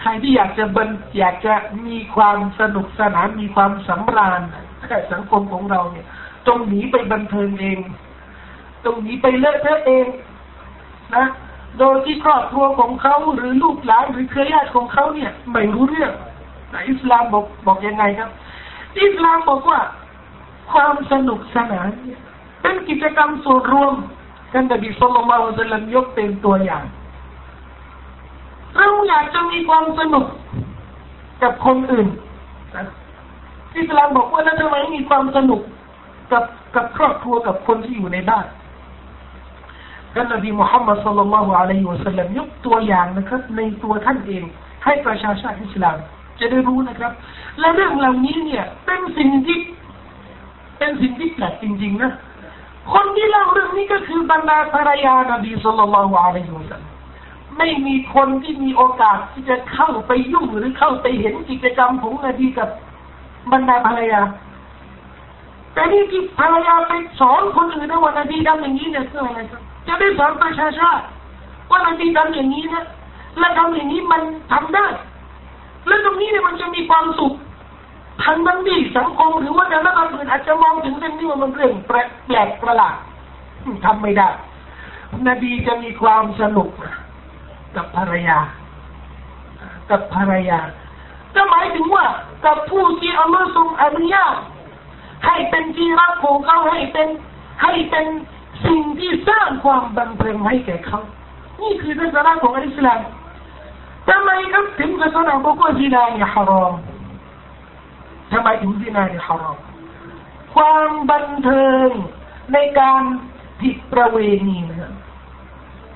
ใครที่อยากจะบันอยากจะมีความสนุกสนานมีความสำราญแต่สังคมของเราเนี่ยตรงหนีไปบันเทิงเองตรงหนีไปเลอะเทอะเอง นะโดยที่ครอบครัวของเขาหรือลูกหลานหรือเครือญาติของเขาเนี่ย ไม่รู้เรื่องแต่อิสลามบอกบอกยังไงครับ อิสลามบอกว่า ความสนุกสนานเป็นกิจกรรมส่วนรวมท่านนบีสุลต่านละอัลลอฮยกเป็นตัวอย่าง เราอยากจะมีความสนุกกับคนอื่นอิสลามบอกว่าแล้วทำไมมีความสนุกกับกับครอบครัวกับคนที่อยู่ในบ้านท่านนบีมุฮัมมัดสุลลัลลอฮุอะลัยฮิวะสัลลัมยกตัวอย่างนะครับ ในตัวท่านเอง ให้ประชาชาติอิสลาม จะได้รู้นะครับ และเรื่องเหล่านี้เนี่ย เป็นสิ่งที่ เป็นสิ่งที่แปลกจริงๆนะคนที่เล่าเรื่องนี้ก็คือบรรดาภรรยานบีสุลต่านละอะลัยฮิวสัลลัมไม่มีคนที่มีโอกาสที่จะเข้าไปยุ่งหรือเข้าไปเห็นกิจกรรมของนบีกับบรรดาภรรยาแต่นี่ที่ภรรยาไปสอนคนอื่นนะว่านบีทำอย่างนี้เนี่ยเพื่ออะไรครับจะได้สอนประชาชาติว่านบีทำอย่างนี้นะและทำอย่างนี้มันทำได้ และตรงนี้เนี่ยมันจะมีความสุขทั้งนั้นที่สังคมหรือว่าแต่ละคนอื่นอาจจะมองถึงเรื่องนี้ว่ามันเรื่องแปลกประหลาดทำไม่ได้ นบีจะมีความสนุกกับภรรยา กับภรรยาก็หมายถึงว่ากับผู้ที่อัลลอฮ์ทรงอนุญาตให้เป็นที่รักของเขาให้เป็นให้เป็นสิ่งที่สร้างความบันเทิงให้แก่เขา นี่คือศาสนาของอิสลาม ทำไมครับถึงศาสนาบอกว่าซินาเนี่ยฮารอมทำไมถึงซินาเนี่ยฮารอมความบันเทิงในการผิดประเวณีนะครับ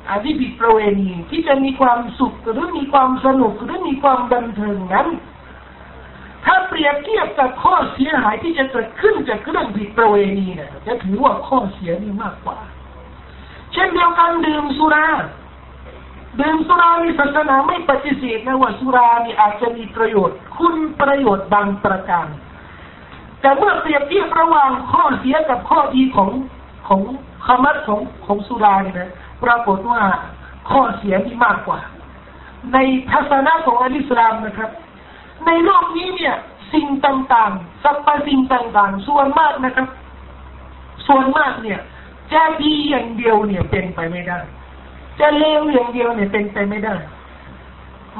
อาที่ผิดประเวณีที่จะมีความสุขหรือมีความสนุกหรือมีความบันเทิงนั้น ถ้าเปรียบเทียบกับข้อเสียหายที่จะเกิดขึ้นจากเรื่องผิดประเวณีเนี่ยจะถือว่าข้อเสียนี่มากกว่า เช่นเดียวกันดื่มสุรา ดื่มสุราในศาสนาไม่ปฏิเสธนะว่าสุรานี่อาจจะมีประโยชน์ คุณประโยชน์บางประการแต่เมื่อเปรียบเทียบระหว่างข้อเสียกับข้อดีของของคำมัดของของสุราเนี่ยนะปรากฏว่าข้อเสียที่มากกว่า ในทัศนะของอัลอิสลามนะครับ ในโลกนี้เนี่ยสิ่งต่างๆสรรพสิ่งต่างๆ ส่วนมากนะครับ ส่วนมากเนี่ยจะดีอย่างเดียวเนี่ยเป็นไปไม่ได้ จะเลวอย่างเดียวเนี่ยเป็นไปไม่ได้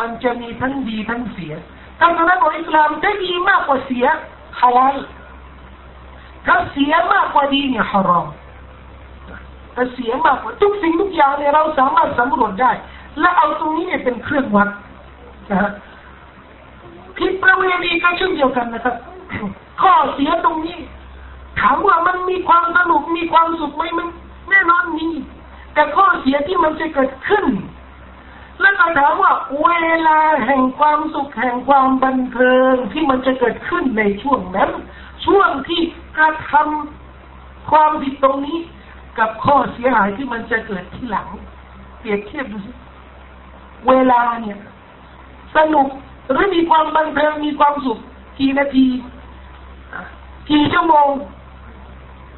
มันจะมีทั้งดีทั้งเสียทัศนะของอิสลามจะดีมากกว่าเสียฮาลาลถ้าเสียมากกว่าดีเนี่ยฮารอมแต่เสียมากกว่าทุกสิ่งทุกอย่างเนี่ยเราสามารถสำรวจได้ และเอาตรงนี้เนี่ยเป็นเครื่องวัดนะฮะผิดประเวณีก็เช่นเดียวกันนะครับข้อเสียตรงนี้ ถามว่ามันมีความสนุกมีความสุขไหมมันแน่นอนมี แต่ข้อเสียที่มันจะเกิดขึ้น แล้วก็ถามว่าเวลาแห่งความสุขแห่งความบันเทิงที่มันจะเกิดขึ้นในช่วงนั้น ช่วงที่กระทำความผิดตรงนี้ กับข้อเสียหายที่มันจะเกิดที่หลัง เปรียบเทียบดูสิเวลาเนี่ย สนุกหรือมีความบันเทิงมีความสุขกี่นาทีกี่ชั่วโมง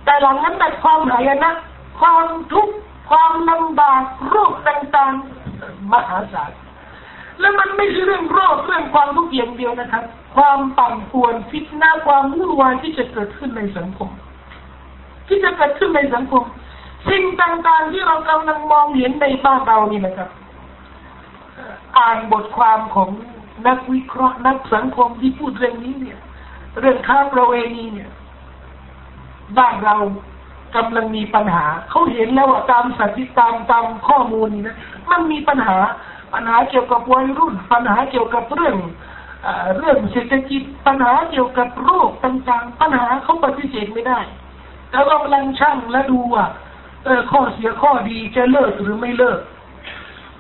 แต่หลังนั้นแต่ความหายนะความทุกข์ ความลำบากโรคต่างๆมหาศาลแล้วมันไม่ใช่เรื่องโรคเรื่องความทุกข์อย่างเดียวนะครับ ความปั่นป่วนฟิตนาความวุ่นวายที่จะเกิดขึ้นในสังคม ที่จะเกิดขึ้นในสังคม สิ่งต่างๆที่เรากำลังมองเห็นในบ้านเรานี่นะครับ อ่านบทความของนักวิเคราะห์นักสังคมที่พูดเรื่องนี้เนี่ย เรื่องค้าประเวณีเนี่ยบ้านเรา กำลังมีปัญหา เขาเห็นแล้วว่าตามสถิติตามตามข้อมูลนี่นะมันมีปัญหา ปัญหาเกี่ยวกับวัยรุ่น ปัญหาเกี่ยวกับเรื่องเรื่องเศรษฐกิจปัญหาเกี่ยวกับโรคต่างๆ ปัญหาเขาปฏิเสธไม่ได้ แล้วก็กำลังชั่งและดูว่าเออข้อเสียข้อดีจะเลิกหรือไม่เลิก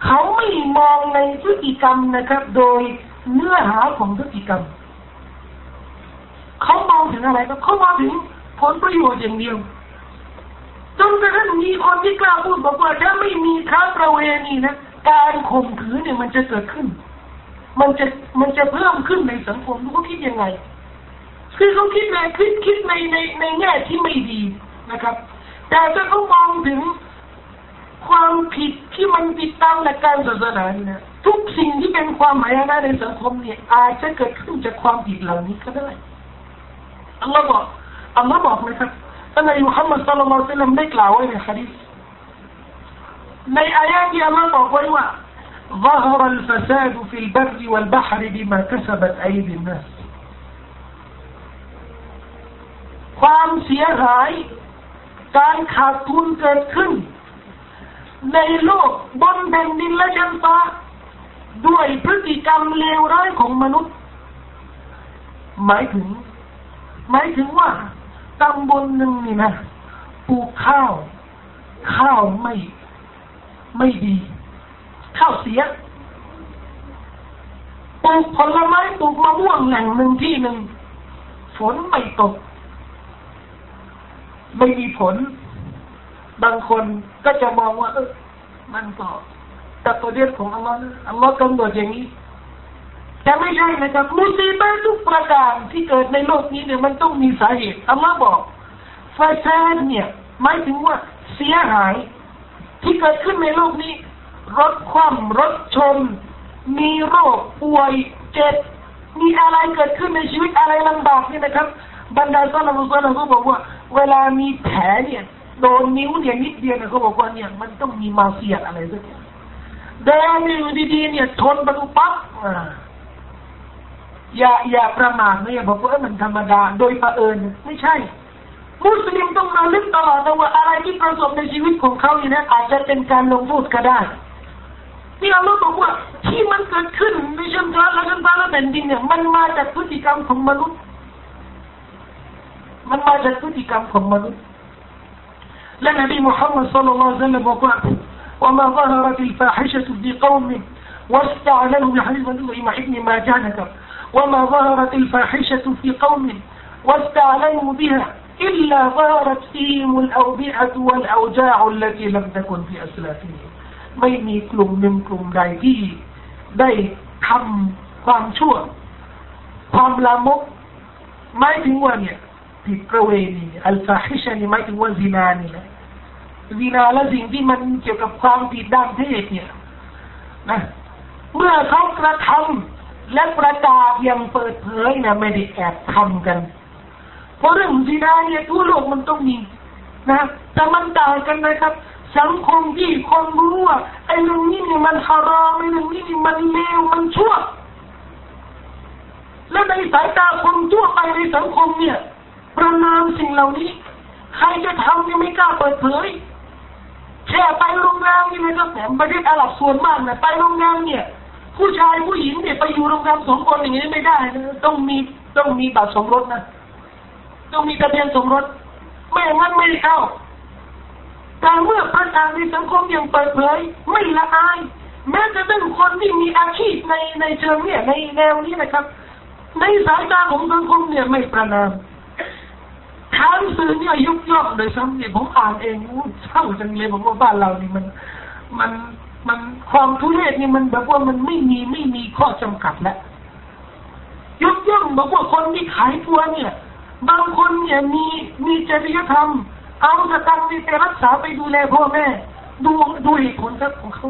เขาไม่มองในพฤติกรรมนะครับ โดยเนื้อหาของพฤติกรรม เขามองถึงอะไรก็เขามองถึงผลประโยชน์อย่างเดียว จนกระทั่งมีคนที่กล้าพูดบอกว่าถ้าไม่มีค้าประเวณีนะการข่มขืนเนี่ยมันจะเกิดขึ้น มันจะมันจะเพิ่มขึ้นในสังคมเขาคิดยังไง คือเขาคิดในคิดคิดในในในแง่ที่ไม่ดีนะครับ แต่ถ้าเขามองถึงความผิดที่มันติดตามหลักการศาสนาเนี่ยทุกสิ่งที่เป็นความหมายนะในสังคมเนี่ยอาจจะเกิดขึ้นจากความผิดเหล่านี้ก็ได้อัลลอฮ์บอกอัลลอฮ์บอกนะครับ ท่านนายมุฮัมมัดสัลลัลลอฮุอะลัยฮิวะซัลลัมได้กล่าวไว้ในฮะดีษในอายะที่อัลลอฮ์บอกไว้ว่า ظهر الفساد في البر والبحر بما كسبت أيدي الناس ความเสียหาย การขาดทุนเกิดขึ้น ในโลกบนแผ่นดินและชั้นฟ้าด้วยพฤติกรรมเลวร้ายของมนุษย์ หมายถึง หมายถึงว่า ตำบลหนึ่งนี่นะปลูกข้าว ข้าวไม่ไม่ดี ข้าวเสียปลูกผลไม้ปลูกมะม่วงแหล่งหนึ่งที่หนึ่งฝนไม่ตก ไม่มีผล บางคนก็จะมองว่า เออมันก็ตัดตัวเดียของอัลลอฮ์อัลลอฮ์กำหนดอย่างนี้ แต่ไม่ใช่นะครับมุสีบะทุกประการที่เกิดในโลกนี้เนี่ยมันต้องมีสาเหตุอัลลอฮ์บอกฟาซานเนี่ยหมายถึงว่าเสียหาย ที่เกิดขึ้นในโลกนี้ รถคว่ำรถชน มีโรคป่วยเจ็บมีอะไรเกิดขึ้นในชีวิตอะไรลำบากนี่นะครับ บรรดาซาลามุซาลาเขาบอกว่า เวลามีแผลเนี่ยโดนนิ้วเนี่ยนิดเดียวเนี่ยเขาบอกว่าเนี่ยมันต้องมีมาเสียอะไรสักอย่างเดินอยู่ดีๆเนี่ยชนประตูปั๊บอ ย่าอย่าประมาทนะอย่าบอกว่ามันธรรมดา โดยประเอิญไม่ใช่ มุสลิมต้องระลึกตลอดนะว่าอะไรที่ประสบในชีวิตของเขาเนี่ยนะอาจจะเป็นการลงโทษก็ได้ที่เราบอกว่า ที่มันเกิดขึ้นในชั้นฟ้าและชั้นฟ้าและแผ่นดินเนี่ยมันมาจากพฤติกรรมของมนุษย์ มันมาจากพฤติกรรมของมนุษย์และนบีมุฮัมมัดสุลลัลลอฮุอะลัยฮิวะซัลลัมบอกว่า وما ظهرت الفاحشة في قوم واستعلنوا بحديث الإمام ابن ماجه وما ظهرت الفاحشة في قوم واستعلنوا بها إلا ظهرت فيهم الأوبئة والأوجاع التي لم تكن في أسلافهم ไม่มีกลุ่มหนึ่งกลุ่มใดที่ได้ทำความชั่ว ความลามกหมายถึงว่าเนี่ยผิดประเวณีอัลฟาฮิชานี่หมายถึงว่าซินานี่แหละซินาและสิ่งที่มันเกี่ยวกับความผิดด้านเพศเนี่ยนะเมื่อเขากระทำ และประกาศอย่างเปิดเผยนะไม่ได้แอบทำกัน เพราะเรื่องซินาเนี่ยทั่วโลกมันต้องมีนะแต่มันต่างกันนะครับ สังคมที่คนรู้ว่าไอ้เรื่องนี้นี่มันฮารอมไอ้เรื่องนี้นี่มันเลวมันชั่ว และในสายตาคนทั่วไปในสังคมเนี่ย ประนามสิ่งเหล่านี้ ใครจะทำยังไม่กล้าเปิดเผยแค่ไปโรงแรมนี่นะครับแหมประเทศอาหรับส่วนมากเนี่ยไปโรงแรมเนี่ย ผู้ชายผู้หญิงเนี่ยไปอยู่โรงแรมสองคนอย่างนี้ไม่ได้นะต้องมีต้องมีบัตรสมรสนะ ต้องมีทะเบียนสมรสไม่อย่างนั้นไม่เข้าแต่เมื่อประกาในสังคมย่างเปิดเผยไม่ละอาย แม้จะเป็นคนที่มีอาชีพในในเชิงเนี่ยในแนวนี้นะครับ ในสายตาของสังคมเนี่ยไม่ประนามทางสื่อเนี่ยยุกย่องโดยซ้ำเนี่ยผมอ่านเองเศร้าจังเลยผมว่าบ้านเรานี่มัน มัน มันความทุเรศนี่มันแบบว่ามันไม่มีไม่มีข้อจำกัดแล้วยกย่องบอกว่าคนที่ขายตัวเนี่ย บางคนเนี่ยมีมีจริยธรรม เอาสตังค์ไปรักษาไปดูแลพ่อแม่ ดูดูเหตุผลของเขา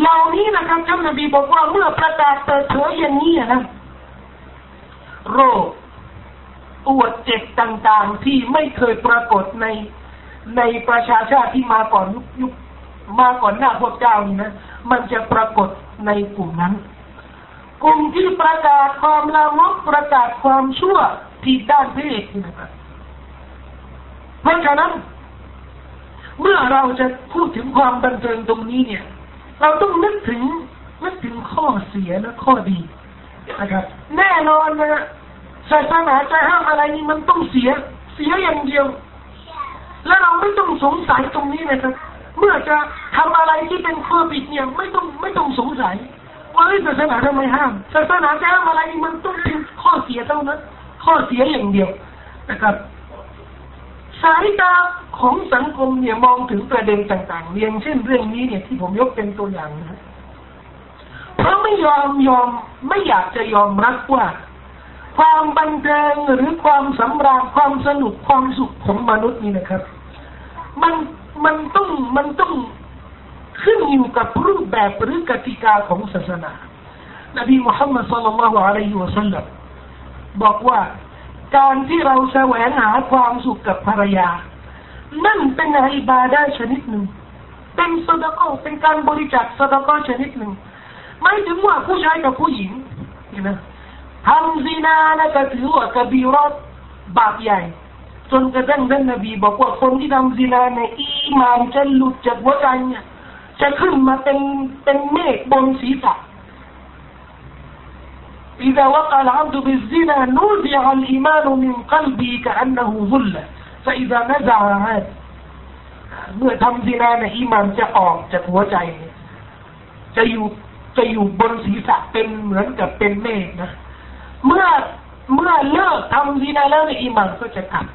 เหล่านี้นะครับท่านนบีบอกว่าเมื่อประกาศเปิดเผยอย่างนี้นะโรคปวดเจ็บต่างๆที่ไม่เคยปรากฏในในประชาชาติที่มาก่อนยุค มาก่อนหน้าพวกเจ้านี่นะ มันจะปรากฏในกลุ่มนั้น กลุ่มที่ประกาศความลามกประกาศความชั่วที่ด้านเพศนะครับเพราะฉะนั้น เมื่อเราจะพูดถึงความบันเทิงตรงนี้เนี่ย เราต้องนึกถึงนึกถึงข้อเสียและข้อดีนะครับ แน่นอนนะศาสนาจะห้ามอะไรนี่มันต้องเสีย เสียอย่างเดียว และเราไม่ต้องสงสัยตรงนี้นะครับ เมื่อจะทำอะไรที่เป็นข้อผิดเนี่ยไม่ต้องไม่ต้องสงสัย ว่าศาสนาทำไมห้ามศาสนาจะห้ามอะไรมันต้องเป็นข้อเสียเท่านั้น ข้อเสียอย่างเดียวนะครับสายตาของสังคมเนี่ยมองถึงประเด็นต่างๆเรียงเช่นเรื่องนี้เนี่ยที่ผมยกเป็นตัวอย่างนะเพราะไม่ยอมยอมไม่อยากจะยอมรับว่า ความบันเทิงหรือความสำราญความสนุกความสุขของมนุษย์นี่นะครับ มัน มันต้องมันต้องขึ้นอยู่กับรูปแบบหรือกติกาของศาสนานบีมุฮัมมัดสุลลัลลอฮุอะลัยฮิวะสัลลัมบอกว่าการที่เราแสวงหาความสุขกับภรรยา นั่นเป็นอิบาดาชนิดหนึ่ง เป็นสดกเป็นการบริจาคสดกชนิดหนึ่ง ไม่ถึงว่าผู้ชายกับผู้หญิงนะทำซีนานะก็ถือว่ากบีรอดบาปใหญ่ จนกระทั่งท่านนบีบอกว่าคนที่ทำซีนาในอีมานจะหลุดจากหัวใจเนี่ยจะขึ้นมาเป็นเป็นเมฆบนศีรษะ إذا وقع العبد بالزنا نزع الإيمان من قلبه كأنه ظل فإذا نزع عاد เมื่อทำซีนาในอีมานจะออกจากหัวใจ จะอยู่จะอยู่บนศีรษะเป็นเหมือนกับเป็นเมฆนะเมื่อเมื่อเลิกทำซีนาแล้วในอีมานก็จะกลับ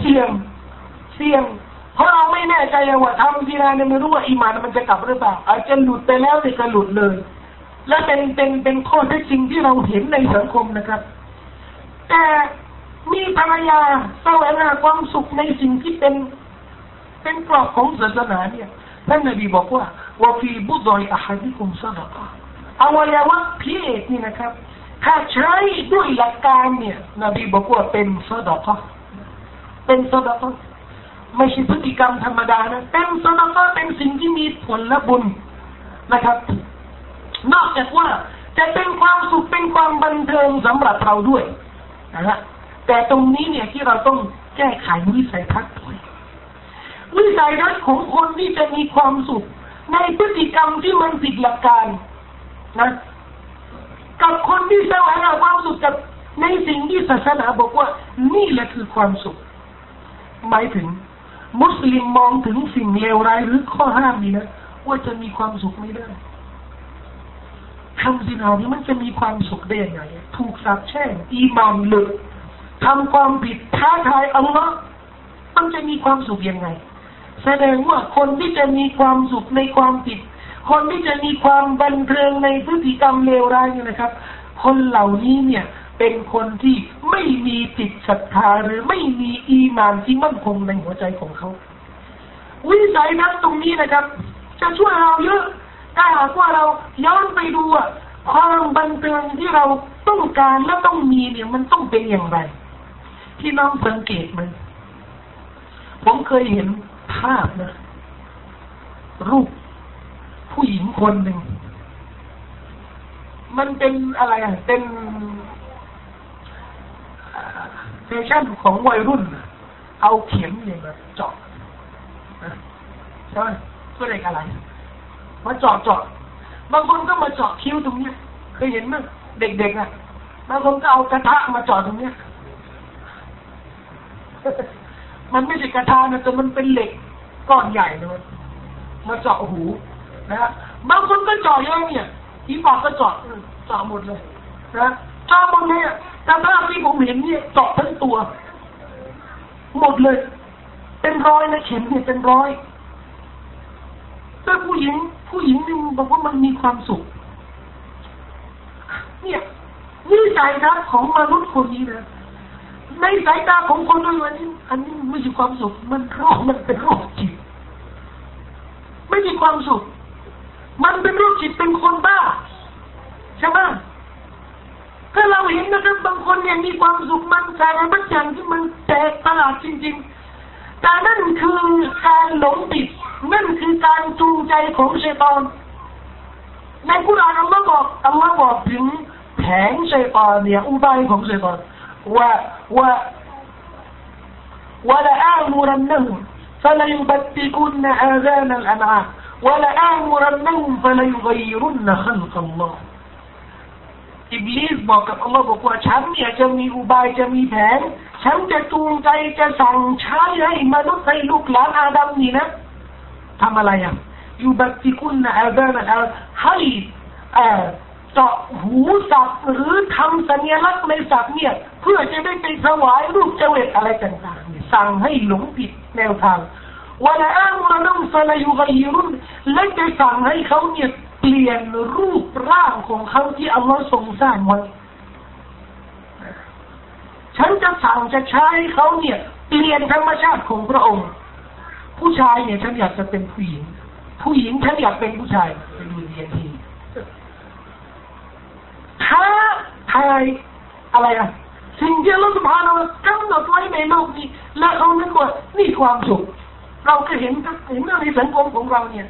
เสี่ยง เสี่ยง เพราะเราไม่แน่ใจว่าทำซีนาเนี่ยไม่รู้ว่าอีมานมันจะกลับหรือเปล่าอาจจะหลุดไปแล้วเนี่ยก็หลุดเลย และเป็นเป็นเป็นข้อเท็จจริงที่เราเห็นในสังคมนะครับ แต่มีภรรยาแสวงหาความสุขในสิ่งที่เป็นเป็นกรอบของศาสนาเนี่ยท่านนบีบอกว่าว่าฟีบุดอยอาฮัดิคุมซาดะอวัยวะเพศนี่นะครับ ถ้าใช้ด้วยหลักการเนี่ย นบีบอกว่าเป็นซาดะ เป็นซาดะไม่ใช่พฤติกรรมธรรมดานะเป็นซาดะเป็นสิ่งที่มีผลและบุญนะครับ นอกจากว่าจะเป็นความสุขเป็นความบันเทิงสำหรับเราด้วยนะฮะแต่ตรงนี้เนี่ยที่เราต้องแก้ไขวิสัยทัศน์ด้วยวิสัยทัศน์ของคนที่จะมีความสุข ในพฤติกรรมที่มันผิดหลักการนะกับคนที่แสวงหาความสุขกับในสิ่งที่ศาสนาบอกว่า นี่แหละคือความสุข หมายถึง มุสลิมมองถึงสิ่งเลวร้ายหรือข้อห้ามนี้นะว่าจะมีความสุขไม่ได้ทำสินานี้มันจะมีความสุขได้ยังไงถูกสาปแช่งอีมานเลยทำความผิดท้าทายอัลลอฮ์มันจะมีความสุขยังไง แสดงว่าคนที่จะมีความสุขในความผิด คนที่จะมีความบันเทิงในพฤติกรรมเลวร้ายนี่นะครับ คนเหล่านี้เนี่ย เป็นคนที่ไม่มีจิตศรัทธาหรือไม่มีอีมานที่มั่นคงในหัวใจของเขา วิสัยนั้นตรงนี้นะครับ จะช่วยเราเยอะถ้าหากว่าเราย้อนไปดูความบันเทิงที่เราต้องการและต้องมีเนี่ยมันต้องเป็นอย่างไร ที่น้องสังเกตมันผมเคยเห็นภาพนะ รูปผู้หญิงคนหนึ่ง มันเป็นอะไรอะเป็น เฟชั่นของวัยรุ่น เอาเข็มเนี่ยมาเจาะใช่ไหมเพื่ออะไร มาเจาะเจาะบางคนก็มาเจาะคิ้วตรงเนี้ยเคยเห็นไหมเด็กๆอะบางคนก็เอากระทะมาเจาะตรงเนี้ยมันไม่ใช่กระทะนะแต่มันเป็นเหล็กก้อนใหญ่เลยมาเจาะหูนะฮะบางคนก็เจาะเยอะเนี่ยที่ปอกก็เจาะเจาะหมดเลยนะเจาะหมดเลย แต่ภาพที่ผมเห็นเนี่ยเจาะทั้งตัว หมดเลย เป็นร้อยนะเข็มเนี่ยเป็นร้อยแต่ผู้หญิง ผู้หญิงนี่บอกว่ามันมีความสุข เนี่ยวิสัยทัศน์ของมนุษย์คนนี้นะในสายตาของคนด้วยวันนี้ อันนี้ไม่ใช่ความสุข มันโรคมันเป็นโรคจิต ไม่ใช่ความสุข มันเป็นโรคจิตเป็นคนบ้าใช่ไหม ถ้าเราเห็นนะครับบางคนเนี่ยมีความสุขมันใจบางอย่างที่มันแตกตลาดจริงๆแต่นั่นคือการหลงผิดนั่นคือการจูงใจของชัยตอนในกุรอานอัลลอฮ์บอกอัลลอฮ์บอกถึงแผงชัยตอนเนี่ยอุบายของชัยตอนว่าว่า ولآمرنهم فليبتكن آذان الأنعام ولآمرنهم فليغيرن خلق الله อิบลิสบอกกับอัลลอฮ์บอกว่าฉันเนี่ยจะมีอุบายจะมีแผน ฉันจะจูงใจจะสั่งใช้ให้มนุษย์ให้ลูกหลานอาดัมนี่นะทำอะไรอะยูบัติคุณนะอาดานะให้เจาะหูสัตว์หรือทำสัญลักษณ์ในสัตว์เนี่ย เพื่อจะได้ไปถวายลูกเจวิตอะไรต่างๆสั่งให้หลงผิดแนวทางวันอ้างมานุ่งฟลายุกยรุนและจะสั่งให้เขาเนี่ย เปลี่ยนรูปร่างของเขาที่อัลลอฮ์ทรงสร้างไว้ ฉันจะสั่งจะใช้เขาเนี่ย เปลี่ยนธรรมชาติของพระองค์ ผู้ชายเนี่ยฉันอยากจะเป็นผู้หญิง ผู้หญิงฉันอยากเป็นผู้ชายไปดูเรียนทีท้าทายอะไรอะสิ่งที่เราสุภาเรากำหนดไว้ในโลกนี้ และเขานึกว่านี่ความสุข เราก็เห็นเห็นในสังคมของเราเนี่ย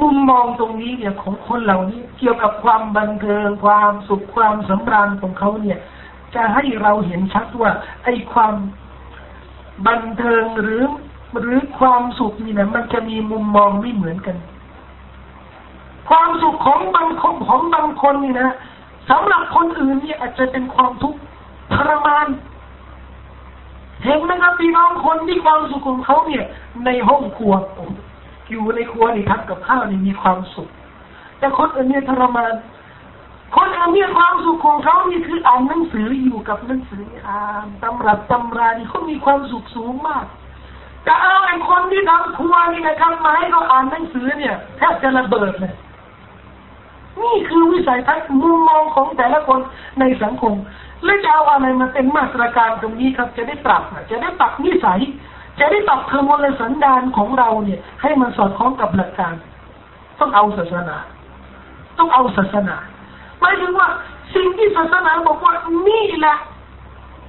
มุมมองตรงนี้เนี่ยของคนเหล่านี้เกี่ยวกับความบันเทิงความสุขความสำราญของเขาเนี่ย จะให้เราเห็นชัดว่า ไอ้ความบันเทิงหรือหรือความสุขนี่นะมันจะมีมุมมองไม่เหมือนกัน ความสุขของบางคนของบางคนนี่นะสำหรับคนอื่นเนี่ยอาจจะเป็นความทุกข์ทรมานเห็นไหมครับพี่น้องคนที่ความสุขของเขาเนี่ย ในห้องครัว อยู่ในครัวนี่ทำกับข้าวนี่มีความสุข แต่คนอื่นเนี่ยทรมาน คนอื่นเนี่ยความสุขของเขานี่คืออ่านหนังสืออยู่กับหนังสืออ่านตำรับตำรานี่เขามีความสุขสูงมากแต่เอาไอ้คนที่ทำครัวนี่นะครับมาให้เขาอ่านหนังสือเนี่ยแทบจะระเบิดเลยนี่คือวิสัยทัศน์มุมมองของแต่ละคนในสังคม และจะเอาอะไรมาเป็นมาตรการตรงนี้ครับ จะได้ปรับจะได้ปรับนิสัย จะได้ปรับคือมลสันดานของเราเนี่ย ให้มันสอดคล้องกับหลักการ ต้องเอาศาสนา ต้องเอาศาสนาหมายถึงว่า สิ่งที่ศาสนาบอกว่านี่แหละ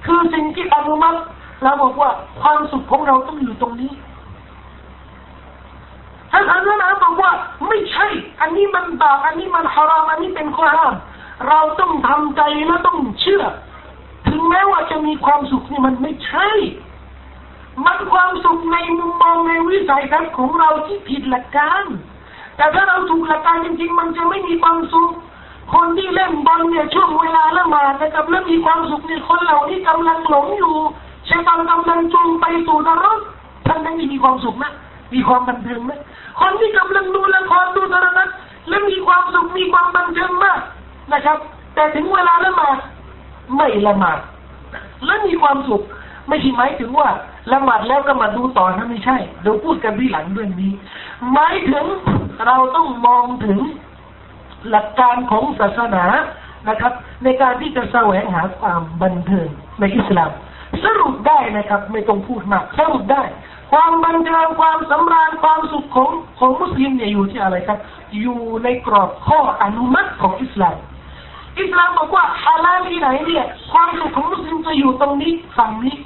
คือสิ่งที่อนุมัติเราบอกว่าความสุขของเราต้องอยู่ตรงนี้ถ้าศาสนาบอกว่า ไม่ใช่ อันนี้มันบาปอันนี้มันฮารามอันนี้เป็นข้อห้ามเราต้องทำใจและต้องเชื่อ ถึงแม้ว่าจะมีความสุขนี่มันไม่ใช่ มันความสุขในมุมมองในวิสัยทัศน์ของเราที่ผิดหลักการ แต่ถ้าเราถูกหลักการจริง ๆ มันจะไม่มีความสุข คนที่เล่นบอลเนี่ยช่วงเวลาละหมาดนะครับแล้วมีความสุขเนี่ยคนเหล่านี้กำลังหลงอยู่ใช้ตอนกำลังจูงไปสู่นรกท่านนั้นมีความสุขไหมมีความบันเทิงไหมคนที่กำลังดูละครดูโทรทัศน์และมีความสุขมีความบันเทิงมากนะครับ แต่ถึงเวลาละหมาดไม่ละหมาดและมีความสุขไม่ใช่หมายถึงว่า ละหมาดแล้วก็มาดูต่อนะไม่ใช่เดี๋ยวพูดกันที่หลังเรื่องนี้หมายถึงเราต้องมองถึงหลักการของศาสนานะครับ ในการที่จะแสวงหาความบันเทิงในอิสลาม สรุปได้นะครับ ไม่ต้องพูดมาก สรุปได้ ความบันเทิงความสำราญความสุขของของมุสลิมเนี่ยอยู่ที่อะไรครับ อยู่ในกรอบข้ออนุมัติของอิสลามอิสลามบอกว่าฮาลาลที่ไหนเนี่ย ความสุขของมุสลิมจะอยู่ตรงนี้ฝั่งนี้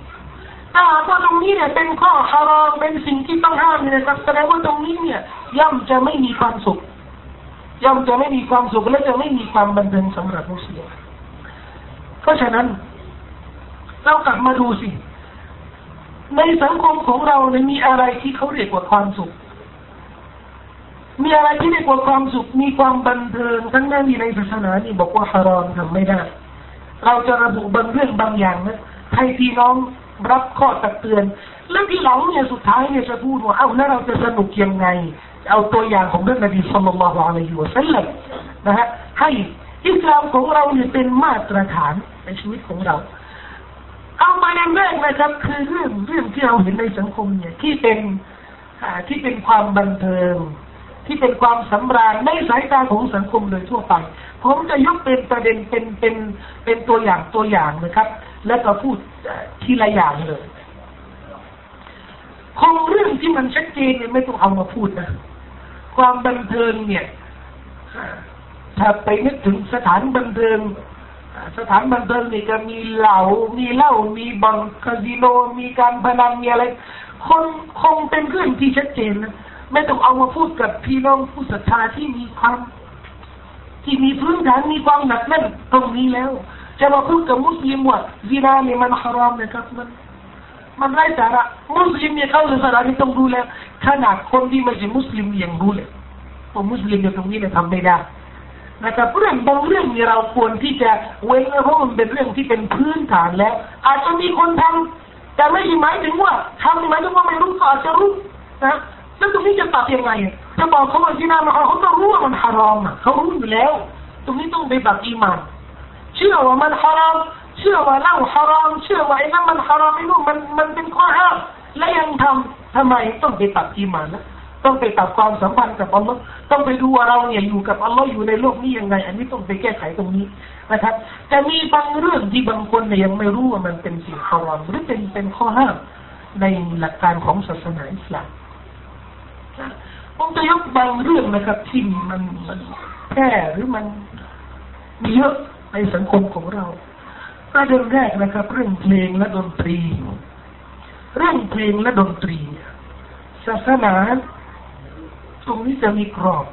ถ้าหากว่าตรงนี้เนี่ยเป็นข้อฮารอมเป็นสิ่งที่ต้องห้ามเนี่ยแสดงว่าตรงนี้เนี่ย ย่อมจะไม่มีความสุข ย่อมจะไม่มีความสุขและจะไม่มีความบันเทิงสำหรับมุสลิมเพราะฉะนั้น เรากลับมาดูสิ ในสังคมของเราเนี่ยมีอะไรที่เขาเรียกว่าความสุข มีอะไรที่เรียกว่าความสุข มีความบันเทิงทั้งนั้นมีในศาสนานี่บอกว่าฮารอมทำไม่ได้ เราจะระบุบางเรื่องบางอย่างนะให้พี่น้อง รับข้อตักเตือน แล้วที่หลังเนี่ยสุดท้ายเนี่ยจะพูดว่า เอ้าแล้วเราจะสนุกยังไง เอาตัวอย่างของเรื่องนบีสุลต่านละฮ์อะลัยฮิวะสัลลัมนะฮะให้อิสลามของเราเนี่ยเป็นมาตรฐานในชีวิตของเรา เอามาในแรกนะครับคือเรื่องเรื่องที่เราเห็นในสังคมเนี่ยที่เป็นที่เป็นความบันเทิงที่เป็นความสำราญในสายตาของสังคมโดยทั่วไป ผมจะยกเป็นประเด็นเป็นเป็นเป็นตัวอย่างตัวอย่างนะครับ แล้วก็พูดทีละอย่างเลยคงเรื่องที่มันชัดเจนเนี่ยไม่ต้องเอามาพูดนะความบันเทิงเนี่ย ถ้าไปนึกถึงสถานบันเทิง สถานบันเทิงนี่ก็มีเหล้ามีเหล้ามีบังคาสิโนมีการพนันมีอะไรคนคงเป็นเรื่องที่ชัดเจนนะไม่ต้องเอามาพูดกับพี่น้องผู้ศรัทธาที่มีความ ที่มีพื้นฐานมีความหนักแน่นตรงนี้แล้ว จะมาพูดกับมุสลิมว่าซีนานี่มันฮารามนะครับมันมันไร้สาระมุสลิมเนี่ยเข้าศาสนาที่ต้องดูแลขนาดคนที่ไม่ใช่มุสลิมยังรู้เลยผมมุสลิมอยู่ตรงนี้เนี่ยทำไม่ได้นะครับเรื่องบางเรื่องนี่เราควรที่จะเว้นเพราะมันเป็นเรื่องที่เป็นพื้นฐานแล้ว อาจจะมีคนทำแต่ไม่ใช่หมายถึงว่าทำหมายถึงว่าไม่รู้ก็อาจจะรู้นะแล้วตรงนี้จะตัดยังไง จะบอกเขาว่าที่นั่นเขาต้องรู้ว่ามันฮารอมอะเขารู้อยู่แล้ว ตรงนี้ต้องไปตัดอีมานเชื่อว่ามันฮารอมเชื่อว่าเหล้าฮารอมเชื่อว่าไอ้นั่นมันฮารอมไม่รู้มันมันเป็นข้อห้ามและยังทำทำไมต้องไปตัดอีมานนะต้องไปตัดความสัมพันธ์กับอัลลอฮ์ต้องไปดูว่าเราเนี่ยอยู่กับอัลลอฮ์อยู่ในโลกนี้ยังไง อันนี้ต้องไปแก้ไขตรงนี้นะครับแต่มีบางเรื่องที่บางคนเนี่ยยังไม่รู้ว่ามันเป็นสิ่งฮารอมหรือเป็นเป็นข้อห้ามในหลักการของศาสนาอิสลาม ผมจะยกบางเรื่องนะครับที่มันมันแค่หรือมันมีเยอะในสังคมของเราประเด็นแรกนะครับ เรื่องเพลงและดนตรี เรื่องเพลงและดนตรี ศาสนาตรงนี้จะมีกรอบ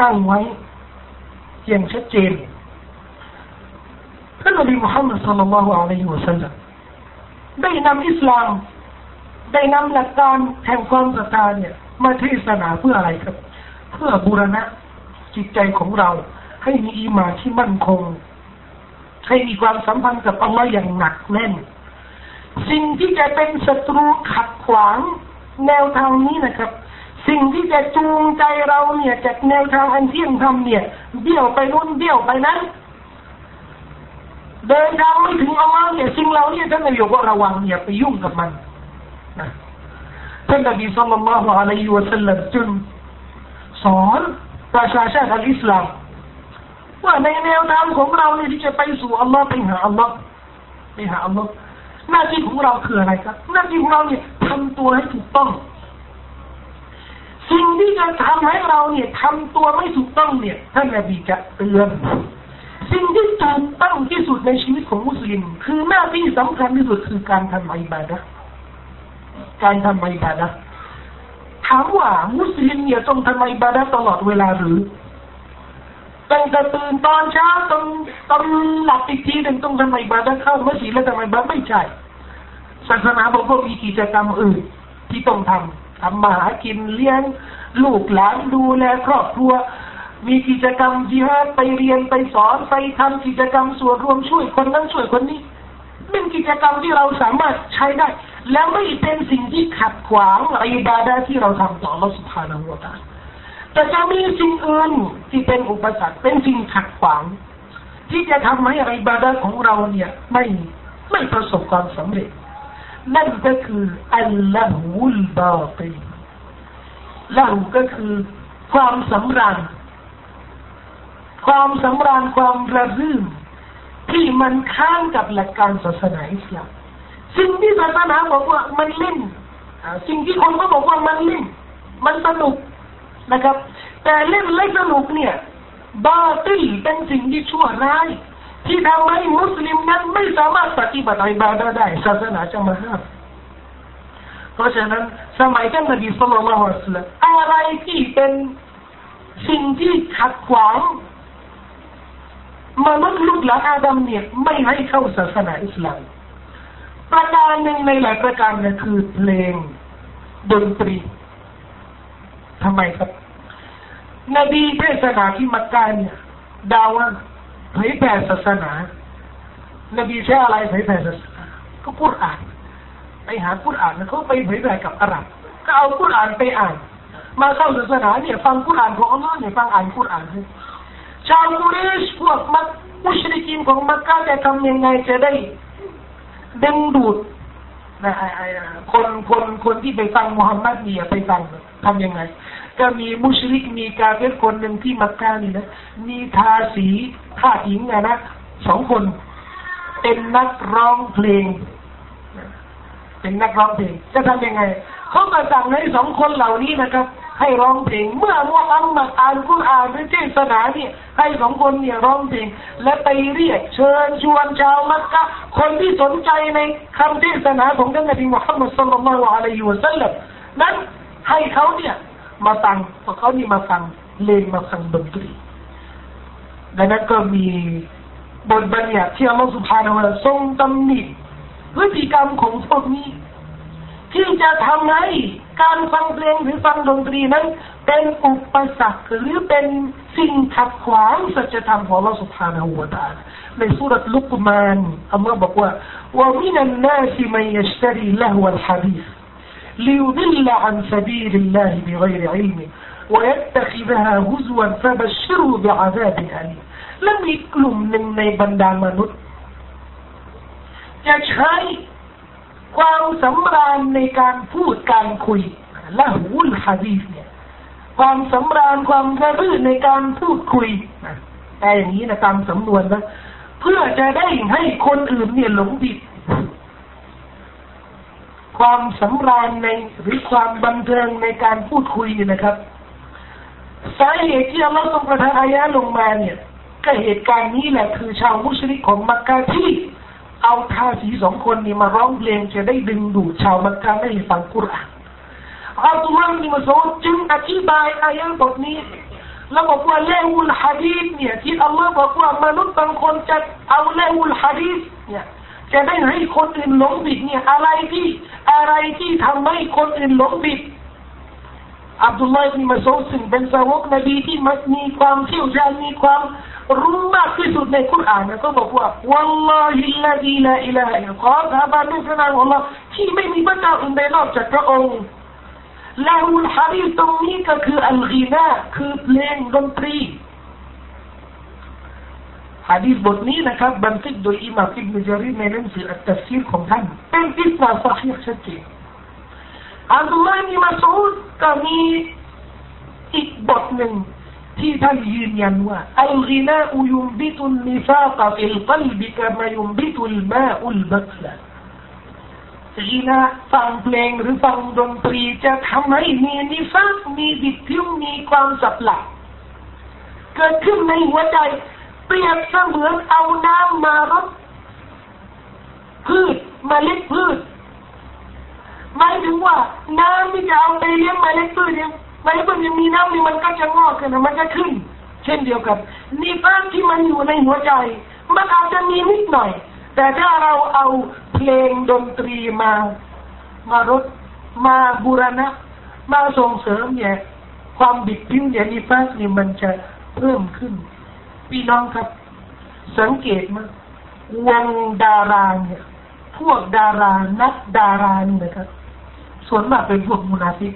ตั้งไว้อย่างชัดเจนท่านนบีมุฮัมมัดสัลลัลลอฮุอะลัยฮิวะสัลลัมได้นำอิสลาม ได้นำหลักการแห่งความศรัทธาเนี่ย มาเทศนาเพื่ออะไรครับ เพื่อบูรณะจิตใจของเรา ให้มีอีมาที่มั่นคง ให้มีความสัมพันธ์กับอัลลอฮ์อย่างหนักแน่น สิ่งที่จะเป็นศัตรูขัดขวางแนวทางนี้นะครับ สิ่งที่จะจูงใจเราเนี่ยจากแนวทางอันเที่ยงธรรมเนี่ยเบี้ยวไปนู่นเบี้ยวไปนั้นเดินทางไม่ถึงอัลลอฮ์เนี่ยสิ่งเราเนี่ยท่านนายกว่าระวังอย่าไปยุ่งกับมันนะ ท่านนบีสัลลัลลอฮุอะลัยฮิวะสัลลัมจึงสอนประชาชาติอิสลามว่าในแนวทางของเราเนี่ยที่จะไปสู่อัลลอฮ์ไปหาอัลลอฮ์ไปหาอัลลอฮ์หน้าที่ของเราคืออะไรครับ หน้าที่ของเราเนี่ยทำตัวให้ถูกต้อง สิ่งที่จะทำให้เราเนี่ยทำตัวไม่ถูกต้องเนี่ยท่านนบีจะเตือนสิ่งที่ถูกต้องที่สุดในชีวิตของมุสลิม คือหน้าที่สำคัญที่สุดคือการทำอิบาดะ การทำอิบาดะถามว่ามุสลิมเนี่ยต้องทำอิบาดะตลอดเวลาหรือตั้งแต่ตื่นตอนเช้าต้อนตอนหลับอีกทีหนึ่งต้องทำอิบาดะเข้ามื่อสีแล้วทำอิบาดะไม่ใช่ศาสนาบอกว่ามีกิจกรรมอื่น ที่ต้องทำทำมาหากินเลี้ยงลูกหลานดูแลครอบครัว มีกิจกรรมจิฮาดไปเรียนไปสอนไปทำกิจกรรมส่วนรวมช่วยคนนั้นช่วยคนนี้ เป็นกิจกรรมที่เราสามารถใช้ได้ แล้วไม่เป็นสิ่งที่ขัดขวางอิบาดะที่เราทำต่อเราสุภาพนัวตาแต่จะมีสิ่งอื่นที่เป็นอุปสรรคเป็นสิ่งขัดขวาง ที่จะทำให้อิบาดะของเราเนี่ยไม่ไม่ประสบความสำเร็จ นั่นก็คืออัลละหูลบาติละหูก็คือความสำราญความสำราญความระรื่น ที่มันค้างกับหลักการศาสนาอิสลามสิ่งที่ศาสนาบอกว่ามันเล่นสิ่งที่คนก็บอกว่ามันเล่น มันสนุกนะครับ แต่เล่นเล่นสนุกเนี่ยบาติลเป็นสิ่งที่ชั่วร้าย ที่ทำให้มุสลิมนั้นไม่สามารถปฏิบัติอิบาดะได้ศาสนาจะมาห้ามเพราะฉะนั้นสมัยท่านนบีสุลต่านละฮ์สลอะไรที่เป็นสิ่งที่ขัดขวาง มนุษย์ลูกหลานอาดัมเนี่ยไม่ให้เข้าศาสนาอิสลามประการหนึ่งในหลายประการนะคือเพลงดนตรีทำไมครับ นบีเทศนาที่มักกะเนี่ยดาว่าเผยแผ่ศาสนา นบีใช้อะไรเผยแผ่ศาสนา ก็พูดอ่านไปหาพูดอ่านแล้วเขาไปเผยแผ่กับอาหรับก็เอาพูดอ่านไปอ่าน มาเข้าศาสนาเนี่ย ฟังพูดอ่านของอัลลอฮ์เนี่ยฟังอ่านพูดอ่าน ชาวกุเรชพวกมักมุชริกินของมักกะจะทำยังไงจะได้ดึงดูดนะคนคนคนที่ไปฟังมุฮัมมัดเนี่ยไปฟังทำยังไง ก็มีมุชลิกมีกาเฟรคนหนึ่งที่มักกะนี่นะมีทาสีทาหญิงอะนะสองคนเป็นนักร้องเพลง เป็นนักร้องเพลงจะทำยังไงเขาก็สั่งให้สองคนเหล่านี้นะครับ ให้ร้องเพลงเมื่อมุฮัมมัดอ่านกุรอานหรือเทศนาเนี่ยให้สองคนเนี่ยร้องเพลงและไปเรียกเชิญชวนชาวมักกะคนที่สนใจในคำเทศนาของท่านนบีมุฮัมมัดสุลลัลลอฮุอะลัยฮิวะสัลลัมนั้นให้เขาเนี่ยมาฟังพอเขานี่มาฟังเลงมาฟังดนตรีดังนั้นก็มีบทบัญญัติที่อัลลอฮฺสุบฮานาะทรงตำหนิพฤติกรรมของพวกนี้ ที่จะทำให้การฟังเพลงหรือฟังดนตรีนั้น เป็นอุปสรรคหรือเป็นสิ่งขัดขวางสัจธรรมของอัลลอฮฺสุบฮานาหูวะตาในสุรษลุกมานอัลลอฮฺบอกว่าว่ามินันนาสิมันยัชตรีละฮวัลฮะดีษ ليضل عن سبيل الله بغير علم ويتخذها هزوا فبشره بعذاب أليم และมีกลุ่มหนึ่งในบรรดามนุษย์ จะใช้ ความสำราญในการพูดการคุยละหูลฮะดีษเนี่ย ความสำราญความกระรื่นในการพูดคุยแต่อย่างนี้นะตามสำนวนนะเพื่อจะได้ให้คนอื่นเนี่ยหลงผิดความสำราญในหรือความบันเทิงในการพูดคุยนะครับสาเหตุที่อัลลอฮฺทรงประทานอายะลงมาเนี่ย ก็เหตุการณ์นี้แหละคือชาวมุชริกของมักกะที่ เอาทาสีสองคนนี้มาร้องเพลงจะได้ดึงดูดชาวมักกะไม่ให้ฟังกุรอานอัลลอฮฺนี่มาสอนจึงอธิบายอายะบทนี้แล้วบอกว่าเลวุลฮะดีษเนี่ยที่อัลลอฮฺบอกว่ามนุษย์บางคนจะเอาเลวุลฮะดีษเนี่ยจะได้ให้คนอื่นหลงผิดเนี่ยอะไรที่อะไรที่ทำให้คนอื่นหลงผิดอับดุลลาห์อิบมาซูดซึ่งเป็นสาวกนบีที่มัมีความเชี่ยวชาญมีความ รู้มากที่สุดในคุรานก็บอกว่าวัลลอฮิลลาดีลาอิลาฮิขอสาบานด้วยพระนามของเราที่ไม่มีพระเจ้าอื่นใดนอกจากพระองค์ลาหุลฮารีตรงนี้ก็คืออัลกีนาคือเพลงดนตรีฮะดีษบทนี้นะครับบันทึกโดยอิมามอิบนุญะรีรในหนังสืออัตตัฟซีรของท่านเป็นإسناد صحيحชัดเจนอัลลอฮ์มีมาสูดก็มีอีกบทหนึ่ง ที่ท่านยืนยันว่าالغناء ينبت النفاق في القلب كما ينبت الماء البقل غناء ฟังเพลงหรือฟังดนตรีจะทำให้มีนิฟากมีบิดพลิ้วมีความสับปลับเกิดขึ้นในหัวใจ เปรียบเสมือนเอาน้ำมารดพืชมเมล็ดพืชหมายถึงว่าน้ำที่จะเอาไปเลี้ยงเมล็ดพืชเนี่ย ในเมล็ดพืชยังมีน้ำนี่มันก็จะงอกขึ้นมันจะขึ้น เช่นเดียวกับนี่บ้านที่มันอยู่ในหัวใจ มันอาจจะมีนิดหน่อย แต่ถ้าเราเอาเพลงดนตรีมา มารดมาบูรณะ มาส่งเสริมเนี่ยความบิดพลิ้วเนี่ยนิฟากนี่มันจะเพิ่มขึ้น พี่น้องครับ สังเกตมาวงดาราเนี่ยพวกดารานักดารานี่นะครับส่วนมากเป็นพวกมุนาฟิก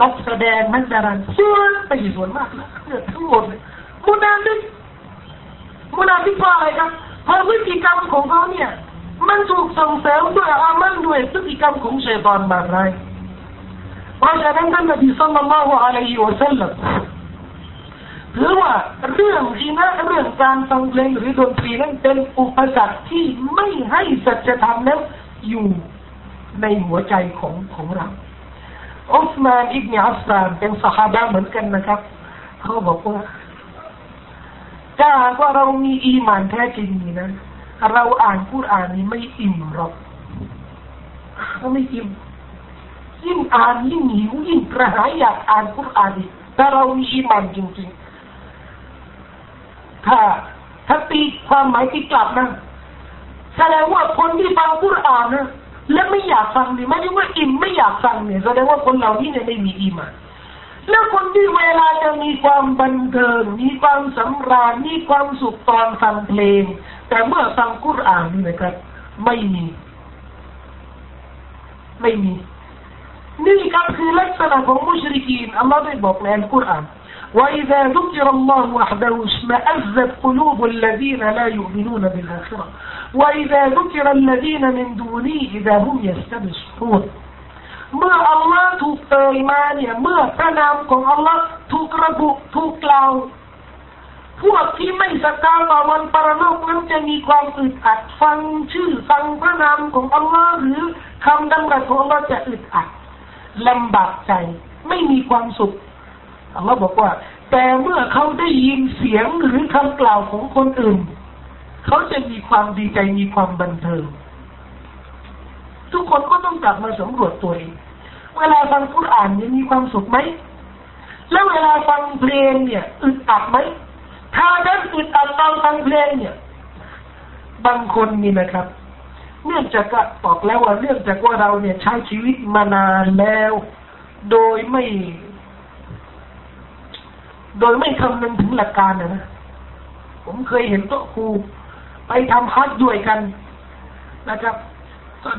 นักแสดงนักดาราส่วนไปส่วนมากนะทั้งหมดเลยมุนาฟิกมุนาฟิกเพราะอะไรครับเพราะพฤติกรรมของเขาเนี่ย มันถูกส่งเสริมด้วยอามันด้วยพฤติกรรมของเชตอนมาไรเพราะฉะนั้นท่านนบีสัลลัลลอฮุอะลัยฮิวะสัลลัมหรือว่าเรื่องทีนะเรื่องการฟังเพลงหรือดนตรีนั้นเป็นอุปสรรคที่ไม่ให้สัจธรรมนั้นอยู่ในหัวใจของของเรา อุสมานอิบเนอัสรานเป็นสหายเหมือนกันนะครับ เขาบอกว่าถ้าหากว่าเรามีอีมานแท้จริงนี่นะเราอ่านพูดอ่านนี้ไม่อิ่มหรอกเราไม่อิ่มยิ่งอ่านยิ่งหิวยิ่งกระหายอยากอ่านพูดอ่านอีกถ้าเรามีอีมานจริงถ้าถ้าตีความหมายที่กลับนะแสดงว่าคนที่ฟังกุรอานนะ และไม่อยากฟังนี่ไม่ใช่ว่าอิ่มไม่อยากฟังเนี่ยแสดงว่าคนเหล่านี้เนี่ยไม่มีอีมานแล้วคนที่เวลาจะมีความบันเทิงมีความสำราญมีความสุขตอนฟังเพลง แต่เมื่อฟังกุรอานนี่นะครับ ไม่มี ไม่มี นี่ครับคือลักษณะของมุชริกีนอัลลอฮ์ได้บอกในอัลกุรอาน وإذا ذكر الله وحده اشمأزت قلوب الذين لا يؤمنون بالآخرة وإذا ذكر الذين من دونه إذا هم يستبشرون เมื่ออัลลอฮ์ถูกเอ่ยมาเนี่ยเมื่อพระนามของอัลลอฮ์ถูกระบุถูกกล่าว พวกที่ไม่ศรัทธาต่อวันปรโลกนั้นจะมีความอึดอัดฟังชื่อฟังพระนามของอัลลอฮ์หรือคำดำรัสของอัลลอฮ์จะอึดอัดลำบากใจ ไม่มีความสุขอัลลอฮ์บอกว่า แต่เมื่อเขาได้ยินเสียงหรือคำกล่าวของคนอื่น เขาจะมีความดีใจมีความบันเทิง ทุกคนก็ต้องกลับมาสำรวจตัวเอง เวลาฟังคุรอ่านเนี่ยมีความสุขไหม แล้วเวลาฟังเพลงเนี่ยอึดอัดไหม ถ้าดันอึดอัดตอนฟังเพลงเนี่ย บางคนนี่นะครับ เนื่องจากก็บอกแล้วว่าเนื่องจากว่าเราเนี่ยใช้ชีวิตมานานแล้ว โดยไม่ โดยไม่คำนึงถึงหลักการนะนะผมเคยเห็นโต๊ะครู ไปทำฮัทด้วยกันนะครับ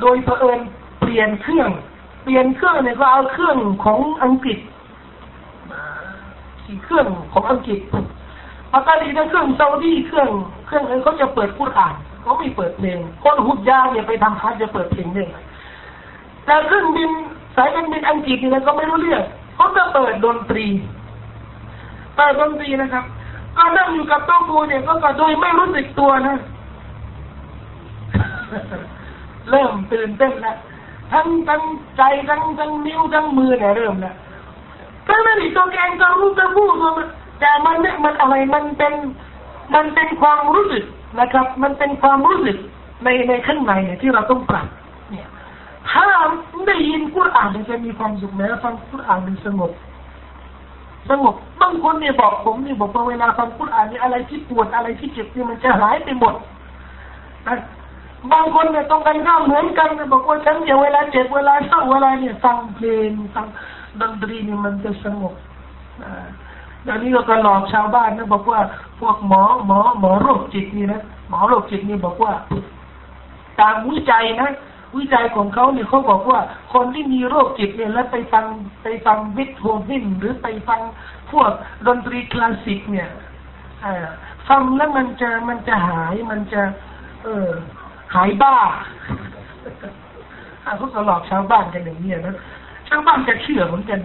โดยเผอิญเปลี่ยนเครื่อง เปลี่ยนเครื่องเนี่ยก็เอาเครื่องของอังกฤษเครื่องของอังกฤษปกติถ้าเครื่องซาอุดีเครื่อง เครื่องนั้นเขาจะเปิดพูดอ่านเขาไม่เปิดเพลงคนหุดยาเนี่ยไปทำฮัทจะเปิดเพลงได้แต่เครื่องบินสายการบินอังกฤษเนี่ยก็ไม่รู้เรื่องเขาจะเปิดดนตรีเปิดดนตรีนะครับก็นั่งอยู่กับโต๊ะครูเนี่ยก็โดยไม่รู้สึกตัวนะ เริ่มตื่นเต้นแล้วทั้งทั้งใจทั้งทั้งนิ้วทั้งมือเนี่ยเริ่มแล้วทั้งนั้นอีกตัวแกงก็รู้จะพูดมันแต่มันเนี่ยมันอะไรมันเป็นมันเป็นความรู้สึกนะครับ มันเป็นความรู้สึกในในข้างในเนี่ยที่เราต้องปรับเนี่ยถ้าได้ยินกุรอ่านมันจะมีความสุขแม้ฟังกุรอ่านมันสงบสงบบางคนเนี่ยบอกผมเนี่ยบอกว่าเวลาฟังกุรอ่านนี่อะไรที่ปวดอะไรที่เจ็บนี่มันจะหายไปหมดนะ บางคนเนี่ยต้องกันข้ามเหมือนกันเนะบอกว่าฉันอย่าเวลาเจ็บเวลาเศร้าเวลาเนี่ยฟังเพลงฟังดนตรีนี่มันจะสงบอ่าเดี๋ยวนี้ก็กระหลอกชาวบ้านนะบอกว่าพวกหมอหมอหมอโรคจิตนี่นะหมอโรคจิตนี่บอกว่า ตามวิจัยนะวิจัยของเขาเนี่ยเขาบอกว่า คนที่มีโรคจิตเนี่ยแล้วไปฟังไปฟังวิทโฮวินหรือไปฟังพวกดนตรีคลาสสิกเนี่ยฟังแล้วมันจะมันจะหายมันจะ เออ หายบ้าเขาก็หลอกชาวบ้านกันอย่างนี้นะชาวบ้านจะเชื่อเหมือนกัน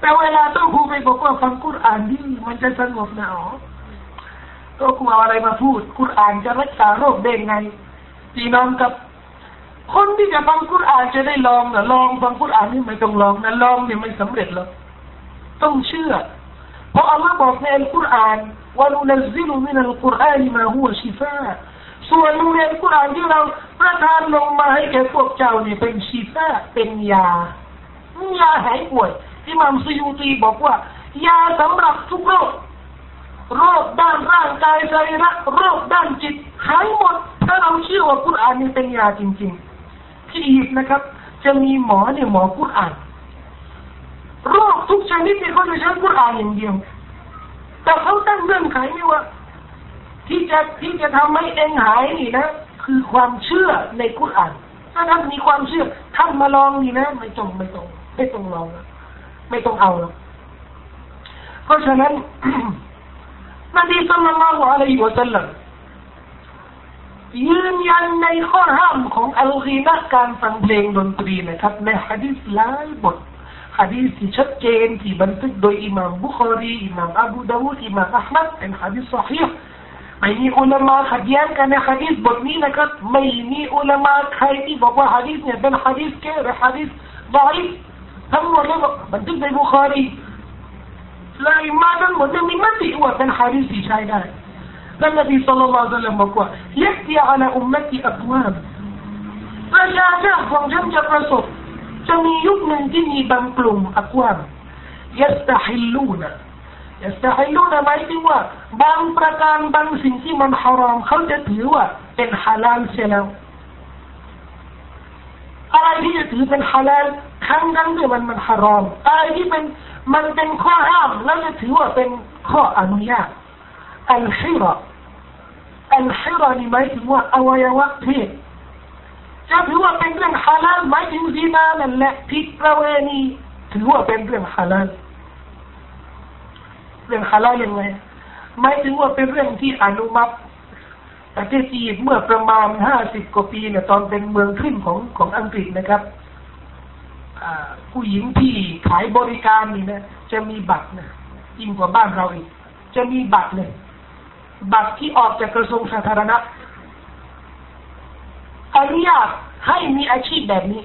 แต่เวลาต้องครูไปบอกว่าฟังกุรอานนี่มันจะสงบนะอ๋อต้องครูเอาอะไรมาพูดกุรอานจะรักษาโรคได้ไงพี่น้องกับ คนที่จะฟังกุรอานจะได้ลองนะลองฟังกุรอานนี่ไม่ต้องลองนะลองเนี่ยไม่สำเร็จหรอกต้องเชื่อ เพราะอัลลอฮ์บอกในอัลกุรอานว่านุนซิลุมินัลกุรอานมาหัวชิฟา ส่วนในอัลกุรานที่เราประทานลงมาให้แก่พวกเจ้านี่เป็นชิฟาเป็นยายาหายป่วยอิหม่ามซิยูตีบอกว่ายาสำหรับทุกโรคโรคด้านร่างกายใจรักโรคด้านจิตหายหมด ถ้าเราเชื่อว่ากุรานนี่เป็นยาจริง ๆ ที่อียิปต์นะครับ จะมีหมอเนี่ยหมอกุรานโรคทุกชนิดเนี่เขาจะใช้กุรานอย่างเดียว แต่เขาตั้งเงื่อนไขไม่ว่า ที่จะที่จะทำให้เองหายนี่นะ คือความเชื่อในกุรอานถ้าท่านมีความเชื่อ ท่านมาลองนี่นะ ไม่ต้องไม่ต้องไม่ต้องลองนะไม่ต้องเอาหรอกเพราะฉะนั้นนบีสัลลัลลอฮุอะลัยฮิวะสัลลัมยืนยันในข้อห้ามของอัลกีนะการฟังเพลงดนตรีนะครับ ในฮะดีษหลายบทฮะดีษที่ชัดเจนที่บันทึกโดยอิหม่ามบุคอรีอิหม่ามอบูดาวูดอิหม่ามอัลมัดเป็นฮะดีษสฮีห์ ไม่มีอุลามะขัดแย้งกันในฮะดีษบทนี้นะครับไม่มีอุลามะใครที่บอกว่าฮะดีษเนี่ยเป็นฮะดีษแก่หรือฮะดีษดอยทั้งหมดเลยบอกบันทึกในบุคอรีและอิมาทั้งหมดมีมติว่าเป็นฮะดีษที่ใช้ได้แล้วนบีสัลลัลลอฮุอะลัยฮิวะซัลลัมบอกว่ายักยาอัลอุมมติอักวามประชาชาติของฉันจะประสบจะมียุคหนึ่งที่มีบางกลุ่มอักวามยัสตะฮิลลูนะ ยัสตะฮิลูนะหมายถึงว่าบางประการบางสิ่งที่มันฮารอมเขาจะถือว่าเป็นฮาลาลเสียแล้วอะไรที่จะถือเป็นฮาลาลทั้งนั้นที่มันมันฮารอมอะไรที่เป็นมันเป็นข้อห้ามแล้วจะถือว่าเป็นข้ออนุญาตอัลฮิรออัลฮิรอนี่หมายถึงว่าอวัยวะเพศจะถือว่าเป็นเรื่องฮาลาลหมายถึงซีนานั่นแหละผิดประเวณีถือว่าเป็นเรื่องฮาลาล เรื่องฮาลาลยังไงหมายถึงว่าเป็นเรื่องที่อนุมัติประเทศจีนเมื่อประมาณห้าสิบกว่าปีเนี่ยตอนเป็นเมืองขึ้นของของอังกฤษนะครับผู้หญิงที่ขายบริการนี่นะจะมีบัตรนะยิ่งกว่าบ้านเราอีก จะมีบัตรเลยบัตรที่ออกจากกระทรวงสาธารณะอนุญาตให้มีอาชีพแบบนี้